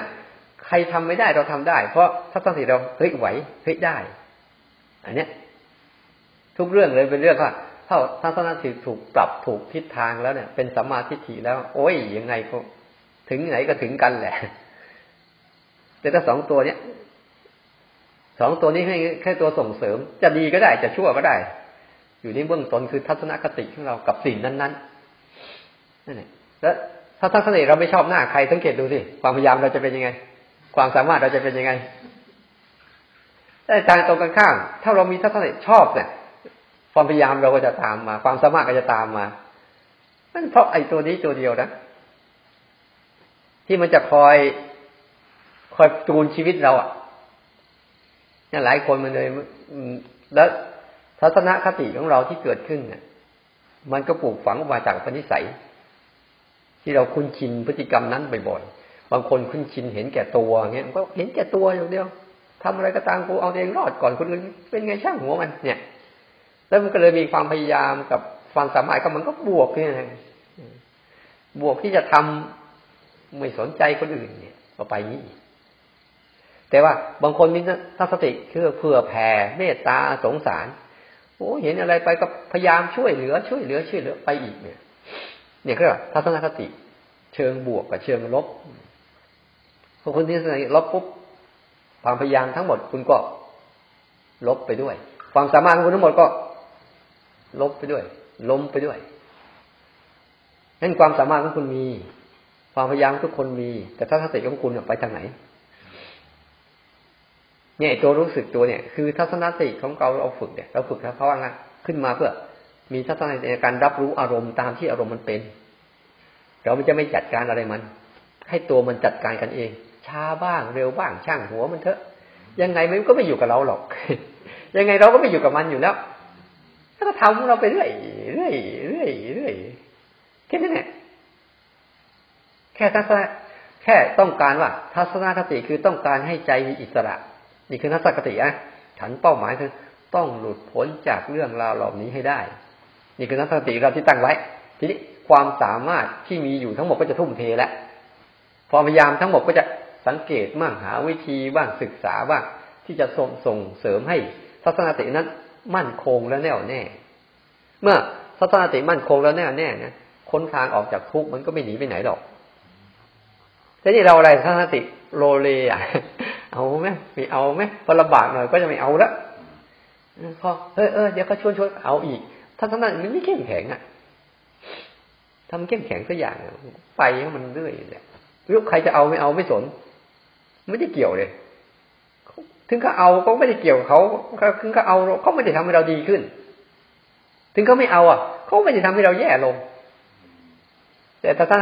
ใครทำไม่ได้เราทำได้ เพราะทัศนคติเราเฮ้ยไหวเฮ้ยได้ อันเนี้ย ทุกเรื่องเลยเป็นเรื่องว่าถ้าทัศนคติถูกปรับถูกทิศทางแล้วเนี่ย เป็นสัมมาทิฏฐิแล้ว โอ้ยยังไงก็ถึงไหนก็ถึงกันแหละ แต่ถ้าสองตัวเนี้ยสองตัวนี้ให้แค่ตัวส่งเสริม จะดีก็ได้จะชั่วก็ได้ อยู่ในเบื้องต้นคือทัศนคติของเรากับสิ่งนั้นๆนั่นแหละแล้วถ้าทัศนคติเราไม่ชอบหน้าใครสังเกตดูสิความพยายามเราจะเป็นยังไง ความสามารถเราจะเป็นยังไงแต่ทางตรงกันข้ามถ้าเรามีทัศนคติชอบเนี่ย ความพยายามเราก็จะตามมา ความสามารถก็จะตามมานั่นเพราะไอ้ตัวนี้ตัวเดียวนะที่มันจะคอยคอยจูนชีวิตเราอะนี่หลายคนมันเลยแล้วทัศนคติของเราที่เกิดขึ้นเนี่ยมันก็ปลูกฝังมาจากปณิสัย ที่เราคุ้นชินพฤติกรรมนั้นบ่อยๆบางคนคุ้นชินเห็นแก่ตัวเงี้ยก็เห็นแก่ตัวอย่างเดียวทำอะไรก็ตามกูเอาเองรอดก่อนคนอื่นเป็นไงช่างหัวมันเนี่ย แล้วมันก็เลยมีความพยายามกับความสามารถก็มันก็บวกนี่นะบวกที่จะทำไม่สนใจคนอื่นเนี่ยก็ไปนี้ แต่ว่าบางคนมีทัศติคือเพื่อแผ่เมตตาสงสารโอ้เห็นอะไรไปก็พยายามช่วยเหลือ ช่วยเหลือช่วยเหลือไปอีกเนี่ย เนี่ยก็ทัศนคติ เชิงบวกกับเชิงลบพอคุณที่ทัศนคติลบปุ๊บความพยายามทั้งหมดคุณก็ลบไปด้วย ความสามารถของคุณทั้งหมดก็ ลบไปด้วย ล้มไปด้วยนั่นความสามารถของคุณมี ความพยายามทุกคนมี แต่ถ้าทัศนคติของคุณไปทางไหน เนี่ยตัวรู้สึกตัวเนี่ย คือทัศนคติของเราเราฝึกเนี่ยเราฝึกเพราะว่าไงขึ้นมาเพื่อ มีทัศนคติในการรับรู้อารมณ์ตามที่อารมณ์มันเป็น เราไม่จะไม่จัดการอะไรมัน ให้ตัวมันจัดการกันเอง ช้าบ้างเร็วบ้างช่างหัวมันเถอะ ยังไงมันก็ไม่อยู่กับเราหรอก ยังไงเราก็ไม่อยู่กับมันอยู่แล้ว แล้วก็ทำของเราไปเรื่อยเรื่อยเรื่อยเรื่อยแค่นั้นแหละแค่ทัศนแค่ต้องการว่า ทัศนคติคือต้องการให้ใจมีอิสระ นี่คือทัศนคติอะฉันเป้าหมายคือต้องหลุดพ้นจากเรื่องราวเหล่านี้ให้ได้ นี่คือทัศนคติเราที่ตั้งไว้ ทีนี้ความสามารถที่มีอยู่ทั้งหมดก็จะทุ่มเทแล้วความพยายามทั้งหมดก็จะสังเกตบ้างหาวิธีบ้างศึกษาบ้างที่จะส่งส่งเสริมให้ทัศนคตินั้นมั่นคงและแน่วแน่ เมื่อทัศนติมั่นคงแล้วแน่แน่นะค้นทางออกจากทุกข์มันก็ไม่หนีไปไหนหรอกแต่นี่เราอะไรทัศนติโลเลอะเอาไหมไม่เอาไหมพอลำบากหน่อยก็จะไม่เอาละพอเออเออเดี๋ยวก็ชวนชวนเอาอีก ถ้าทั้งนั้นมันไม่เข้มแข็งอะทำเข้มแข็งสักอย่างไปมันเรื่อยแหละลูกใครจะเอาไม่เอาไม่สน ไม่ได้เกี่ยวเลย ถึงเขาเอาก็ไม่ได้เกี่ยวกับเขาถึงเขาเอาเขาไม่ได้ทำให้เราดีขึ้น ถึงเขาไม่เอาอะเขาไม่ได้ทำให้เราแย่ลง แต่ถ้าถ้า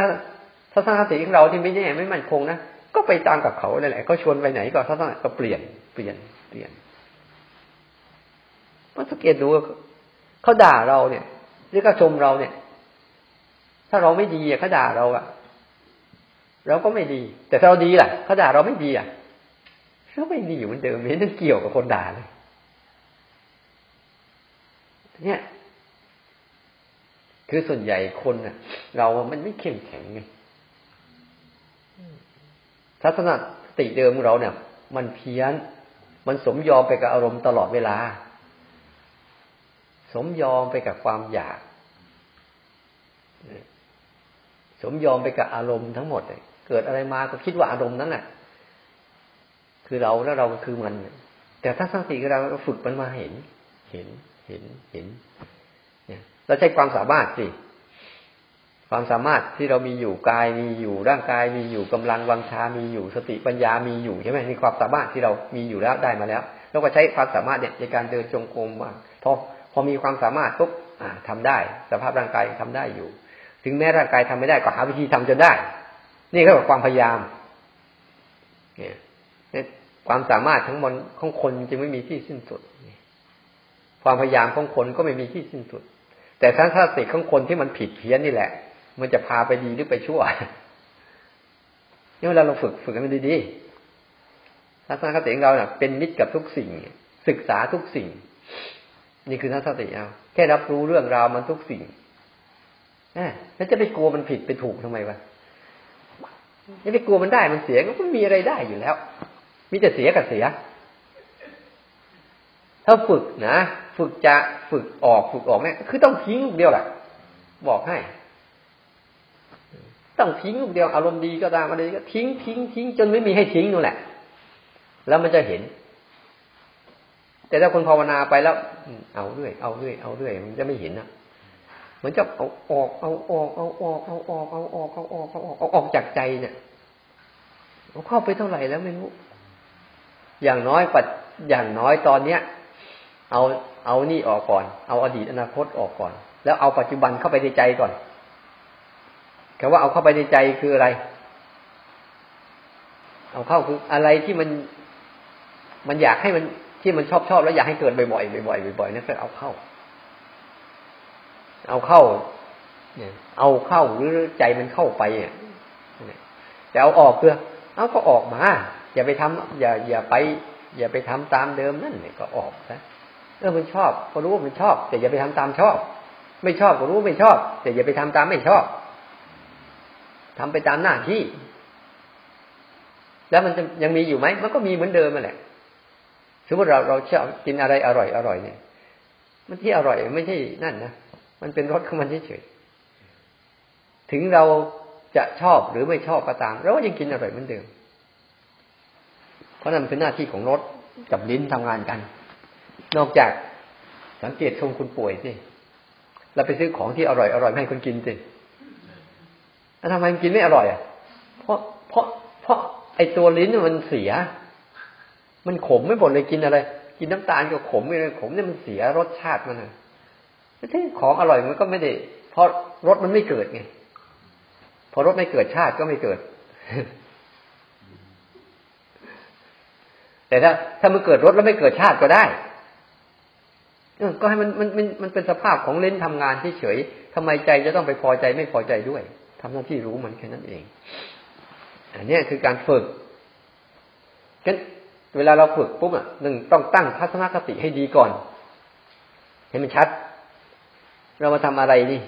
ทัศนคติของเราที่ไม่แน่ไม่มั่นคงนะก็ไปตามกับเขาเลยแหละเขาชวนไปไหนก็ทัศนก็เปลี่ยนเปลี่ยนเปลี่ยนมันสังเกตดูเขาด่าเราเนี่ยหรือเขาชมเราเนี่ย ถ้าเราไม่ดีเขาด่าเราอะเราก็ไม่ดี แต่ถ้าเราดีล่ะเขาด่าเราไม่ดีอะก็ไม่ดีอยู่เหมือนเดิมไม่ต้องเกี่ยวกับคนด่าเลยเนี่ย คือส่วนใหญ่คนน่ะ เรามันไม่เข้มแข็งไงทัศนคติเดิมของเราเนี่ย มันเพี้ยน มันสมยอมไปกับอารมณ์ตลอดเวลา สมยอมไปกับความอยาก สมยอมไปกับอารมณ์ทั้งหมดเลยเกิดอะไรมาก็คิดว่าอารมณ์นั้นแหละคือเราแล้วเราก็คือมัน แต่ถ้าสติเราเราฝึกมันมาเห็น เห็น เห็น เห็น เราใช้ความสามารถสิความสามารถที่เรามีอยู่กายมีอยู่ร่างกายมีอยู่กำลังวังชา มีอยู่สติปัญญามีอยู่ใช่ไหมมีความสามารถที่เรามีอยู่แล้วได้มาแล้วเราก็ใช้ความสามารถเนี่ยในการเดินจงกรมว่าพอพอมีความสามารถปุ๊บทำได้ สภาพร่างกายทำได้อยู่ ถึงแม้ร่างกายทำไม่ได้ก็หาวิธีทำจนได้ นี่ก็คือความพยายามเนี่ยความสามารถทั้งหมดของคนจึงไม่มีที่สิ้นสุด ความพยายามของคนก็ไม่มีที่สิ้นสุด แต่ทัศนคติของคนที่มันผิดเพี้ยนนี่แหละ มันจะพาไปดีหรือไปชั่วนี่เวลาเราฝึกฝึกกันดีๆทัศนคติของเราเนี่ยเป็นมิตรกับทุกสิ่ง ศึกษาทุกสิ่ง นี่คือทัศนคติเอาแค่รับรู้เรื่องราวมันทุกสิ่งแล้วจะไปกลัวมันผิดไปถูกทำไมวะจะไปกลัวมันได้มันเสียก็ไม่มีอะไรได้อยู่แล้ว มีแต่เสียกับเสีย ถ้าฝึกนะ ฝึกจะฝึกออกฝึกออกเนี่ย คือต้องทิ้งลูกเดียวแหละบอกให้ ต้องทิ้งลูกเดียวอารมณ์ดีก็ตามอะไรก็ทิ้งทิ้งทิ้งจนไม่มีให้ทิ้งนู่นแหละ แล้วมันจะเห็น แต่ถ้าคนภาวนาไปแล้ว เอาเรื่อยเอาเรื่อยเอาเรื่อยมันจะไม่เห็นนะมันจะเอาออกเอาออกเอาออกเอาออกเอาออกเอาออกเอาออกเอาออกจากใจเนี่ยเอาเข้าไปเท่าไหร่แล้วไม่รู้อย่างน้อยปัดอย่างน้อยตอนเนี้ย เอาเอานี่ออกก่อน เอาอดีตอนาคตออกก่อน แล้วเอาปัจจุบันเข้าไปในใจก่อนคำว่าเอาเข้าไปในใจคืออะไร เอาเข้าคืออะไรที่มัน มันอยากให้มันที่มันชอบชอบแล้วอยากให้เกิดบ่อยๆบ่อยๆบ่อยๆนั่นก็เอาเข้า เอาเข้าเนี่ยเอาเข้าหรือใจมันเข้าไปเนี่ยแต่เอาออกเพื่อเอาก็ออกมา อย่าไปทำอย่า อย่าไป อย่าไปทำตามเดิมนั่นเนี่ยก็ออกนะ เออมันชอบก็รู้ว่ามันชอบ แต่อย่าไปทำตามชอบ ไม่ชอบก็รู้ไม่ชอบ แต่อย่าไปทำตามไม่ชอบทำไปตามหน้าที่ แล้วมันจะยังมีอยู่ไหมมันก็มีเหมือนเดิมมาแหละสมมติเราเราชอบกินอะไรอร่อยอร่อยเนี่ย มันที่อร่อยไม่ใช่นั่นนะมันเป็นรสของมันเฉยๆถึงเราจะชอบหรือไม่ชอบก็ตามเราก็ยังกินอร่อยเหมือนเดิม เพราะนั่นเป็นหน้าที่ของรถกับลิ้นทำงานกัน นอกจากสังเกตชมคุณป่วยสิเราไปซื้อของที่อร่อยอร่อยให้คนกินสิแล้วทำไมมันกินไม่อร่อยอะ เพราะเพราะเพราะไอตัวลิ้นมันเสีย มันขมไม่หมดเลยกินอะไร กินน้ำตาลก็ขมไม่เลยขมเนี่ยมันเสียรสชาติมันนะไม่ของอร่อยมันก็ไม่ได้ เพราะรสมันไม่เกิดไง พอรสไม่เกิดชาติก็ไม่เกิด แต่ถ้า ถ้ามันเกิดรถแล้วไม่เกิดชาติก็ได้ ก็ให้มันมันมันมันเป็นสภาพของเลนทำงานที่เฉยทำไมใจจะต้องไปพอใจไม่พอใจด้วยทำหน้าที่รู้มันแค่นั้นเอง อันนี้คือการฝึกกันเวลาเราฝึกปุ๊บอะหนึ่งต้องตั้งทัศนคติให้ดีก่อนให้มันชัด เรามาทำอะไรนี่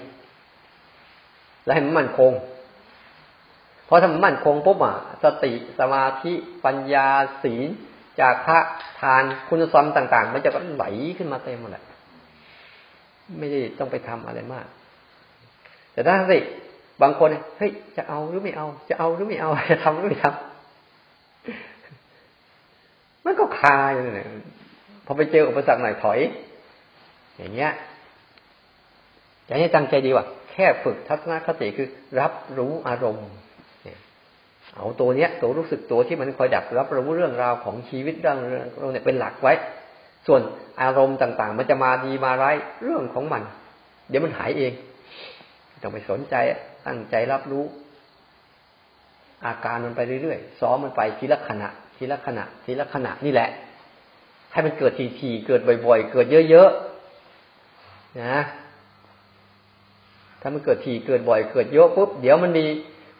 แล้วให้มันมั่นคงพอทำมันมั่นคงปุ๊บอะสติสมาธิปัญญาศีล จากพระทานคุณสมต่าง ๆ มันจะไหลขึ้นมาเต็มหมดแหละไม่ได้ต้องไปทำอะไรมาก แต่ถ้าสิบางคนเฮ้ยจะเอาหรือไม่เอา จะเอาหรือไม่เอาจะทำหรือไม่ทำมันก็คาอยู่เลยพอไปเจออุปสรรคหน่อยถอย อย่างเงี้ยอย่างนี้ตั้งใจดีว่าแค่ฝึกทัศนคติคือ รับรู้อารมณ์ เอาตัวเนี้ย ตัวรู้สึกตัวที่มันคอยดักรับรู้เรื่องราวของชีวิตเรื่องเราเนี่ยเป็นหลักไว้ ส่วนอารมณ์ต่างๆ มันจะมาดีมาร้ายเรื่องของมัน เดี๋ยวมันหายเองต้องไปสนใจตั้งใจรับรู้ อาการมันไปเรื่อยๆซ้อมมันไปทีละขณะ ทีละขณะ ทีละขณะนี่แหละ ให้มันเกิดทีๆเกิดบ่อย ๆ เกิดเยอะๆนะถ้ามันเกิดทีเกิดบ่อยเกิดเยอะปุ๊บเดี๋ยวมันมี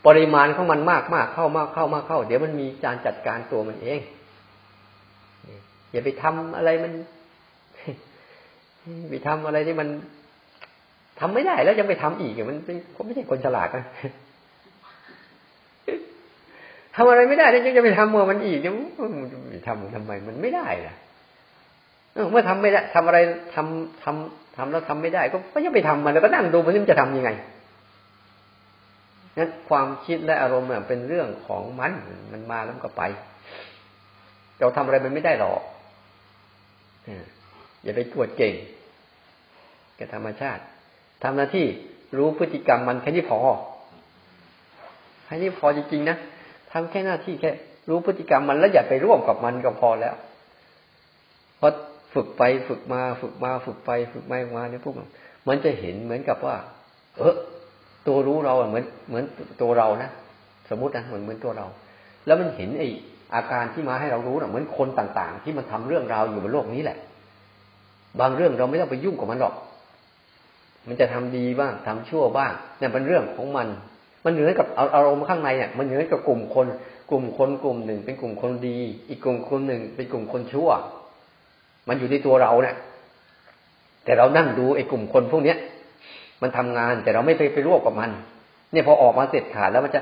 ปริมาณของมันมากมากเข้ามากเข้ามากเข้า เดี๋ยวมันมีการจัดการตัวมันเองอย่าไปทำอะไรมันไปทำอะไรที่มันทำไม่ได้แล้วยังไปทำอีกมันเป็นไม่ใช่คนฉลาดนะทำอะไรไม่ได้แล้วยังจะไปทำมัวมันอีกยังทำทำไมมันไม่ได้ล่ะเมื่อทำไม่ได้ทำอะไรทำทำทำแล้วทำไม่ได้ ก็ก็ยังไปทำมันแล้วก็นั่งดูมันจะทำยังไง นั้นความคิดและอารมณ์เนี่ยเป็นเรื่องของมัน มันมาแล้วก็ไป เราทำอะไรมันไม่ได้หรอกอย่าไปตรวจเก่งกับธรรมชาติทำหน้าที่รู้พฤติกรรมมันแค่นี้พอแค่นี้พอจริงๆนะทำแค่หน้าที่แค่ รู้พฤติกรรมมันแล้วอย่าไปร่วมกับมันก็พอแล้วพราฝึกไปฝึกมา ฝึกมา ฝึกไป ฝึกมามาเนี่ยพวกมันจะเห็นเหมือนกับว่า เออ ตัวรู้เราเหมือนเหมือนตัวเรานะสมมตินะเหมือนเหมือนตัวเรา แล้วมันเห็นไออาการที่มาให้เรารู้นะเหมือนคนต่างๆ ที่มันทำเรื่องราวอยู่บนโลกนี้แหละ บางเรื่องเราไม่ต้องไปยุ่งกับมันหรอก มันจะทำดีบ้างทำชั่วบ้างเนี่ยเป็นเรื่องของมัน มันเหนือกับอารมณ์ข้างในเนี่ยมันเหนือกับกลุ่มคน กลุ่มคนกลุ่มหนึ่ง เป็นกลุ่มคนดี อีกกลุ่มคนหนึ่ง เป็นกลุ่มคนชั่ว มันอยู่ในตัวเราเนี่ยแต่เรานั่งดูไอ้กลุ่มคนพวกเนี้ย มันทำงานแต่เราไม่ไปไปร่วมกับมัน เนี่ยพอออกมาเสร็จขาดแล้วมันจะ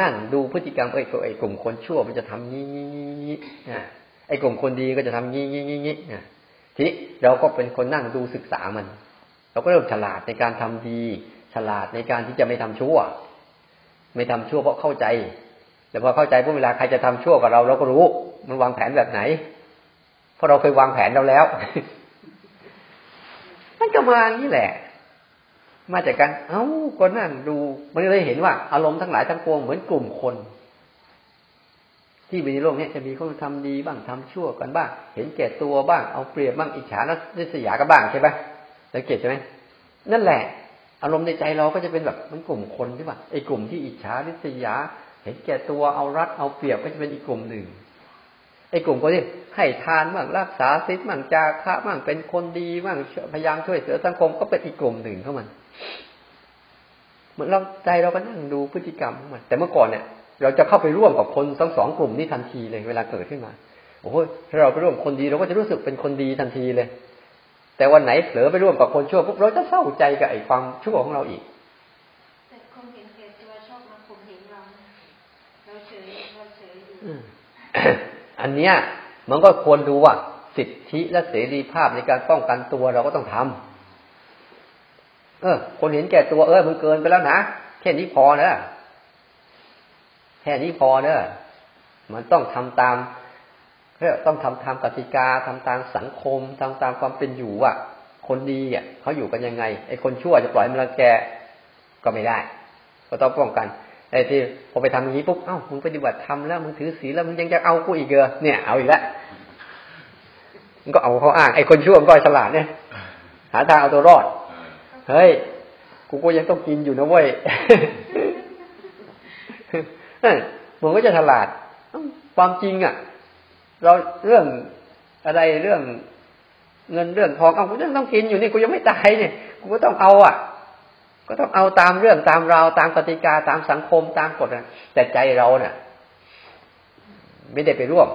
นั่งดูพฤติกรรมไอ้ไอ้กลุ่มคนชั่วมันจะทำงี้งี้งี้ไอ้กลุ่มคนดีก็จะทำงี้งี้งี้งี้ทีเราก็เป็นคนนั่งดูศึกษามัน เราก็เริ่มฉลาดในการทำดี ฉลาดในการที่จะไม่ทำชั่ว ไม่ทำชั่วเพราะเข้าใจ แต่พอเข้าใจพวกเวลาใครจะทำชั่วกับเราเราก็รู้ มันวางแผนแบบไหน เพราะเราเคยวางแผนเราแล้ว มันก็มาอย่างนี้แหละ มาจากการเอ้าก็นั่งดู มันเลยเห็นว่า อารมณ์ทั้งหลายทั้งปวงเหมือนกลุ่มคน ที่ในโลกนี้จะมีคนทำดีบ้างทำชั่วกันบ้าง เห็นแก่ตัวบ้างเอาเปรียบบ้างอิจฉาและริษยากันบ้างใช่ไหมสังเกตใช่ไหมนั่นแหละ อารมณ์ในใจเราก็จะเป็นแบบมันกลุ่มคนใช่ป่ะไอ้กลุ่มที่อิจฉาริษยา เห็นแก่ตัวเอารัดเอาเปรียบก็จะเป็นอีกกลุ่มหนึ่งไอ้กลุ่มคนที่ให้ทานบ้างรักษาศีลบ้างจาคะบ้างเป็นคนดีบ้างพยายามช่วยเหลือสังคมก็เป็นอีกกลุ่มหนึ่งเข้ามัน เหมือนเราใจเราก็นั่งดูพฤติกรรมของมันแต่เมื่อก่อนเนี่ย เราจะเข้าไปร่วมกับคนทั้งสองกลุ่มนี้ทันทีเลยเวลาเกิดขึ้นมาโอ้โหถ้าเราไปร่วมคนดีเราก็จะรู้สึกเป็นคนดีทันทีเลย แต่วันไหนเผลอไปร่วมกับคนชั่วปุ๊บเราจะเศร้าใจกับไอ้ความชั่วของเราอีกแต่คนเห็นเกตัวชอบมาข่มเหงเราเราเฉยเราเฉยอยู่อันเนี้ยมันก็ควรดูว่าสิทธิและเสรีภาพในการป้องกันตัวเราก็ต้องทำ เออ คนเห็นแก่ตัวเออมันเกินไปแล้วนะแค่นี้พอเนอะแค่นี้พอเนอะมันต้องทำตามเพื่อต้องทำตามกติกาทำตามสังคมทำตามความเป็นอยู่อะ คนดีอะเขาอยู่กันยังไงไอ้คนชั่วจะปล่อยมันรังแกก็ไม่ได้ ก็ต้องป้องกันไอ้ที่พอไปทำอย่างนี้ปุ๊บเอ้ามึงปฏิบัติทำแล้วมึงถือศีลแล้วมึงยังจะเอากูอีกเกอเนี่ย เอาอีกแล้วมันก็เอาเขาอ้างไอ้คนชั่วมันก็ฉลาดเนี่ยหาทางเอาตัวรอด เฮ้ยกูก็ยังต้องกินอยู่นะเว้ยมันก็จะฉลาดความจริงอะ เราเรื่องอะไรเรื่องเงินเรื่องทองเอากูยังต้องกินอยู่นี่กูยังไม่ตายเนี่ยกูก็ต้องเอาอะ ก็ต้องเอาตามเรื่องตามราวตามกติกาตามสังคมตามกฎแต่ใจเราเนี่ยไม่ได้ไปร่วม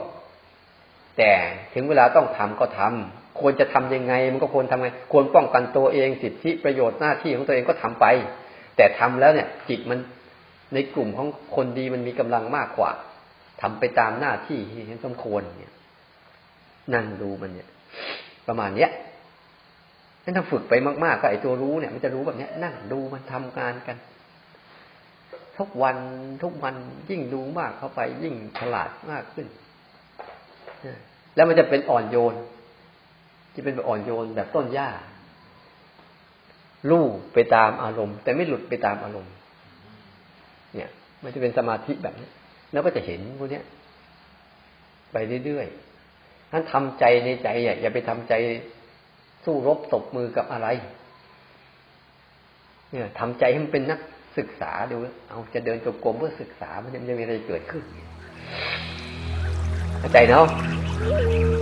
แต่ถึงเวลาต้องทำก็ทำ ควรจะทํำยังไง มันก็ควรทำไง ควรป้องกันตัวเองสิทธิประโยชน์หน้าที่ของตัวเองก็ทำไป แต่ทำแล้วเนี่ย จิตมันในกลุ่มของคนดีมันมีกำลังมากกว่าทำไปตามหน้าที่ที่สมควรเนี่ยนั่งดูมันเนี่ย ประมาณเนี้ยนั่นถ้าฝึกไปมากๆก็ไอตัวรู้เนี่ย มันจะรู้แบบเนี้ย นั่งดูมันทำงานกัน ทุกวันทุกวันยิ่งดูมากเข้าไป ยิ่งฉลาดมากขึ้นแล้วมันจะเป็นอ่อนโยน จะเป็นแบบอ่อนโยนแบบต้นหญ้าลู่ไปตามอารมณ์ แต่ไม่หลุดไปตามอารมณ์ เนี่ย มันจะเป็นสมาธิแบบนี้แล้วก็จะเห็นพวกนี้ย ไปเรื่อยๆนั้นทำใจในใจอย่าไปทำใจสู้รบตบมือกับอะไร เนี่ยทำใจให้มันเป็นนักศึกษาดู เอาจะเดินจงกรมเพื่อศึกษามันจะมีอะไรเกิดขึ้นเข้าใจเนาะ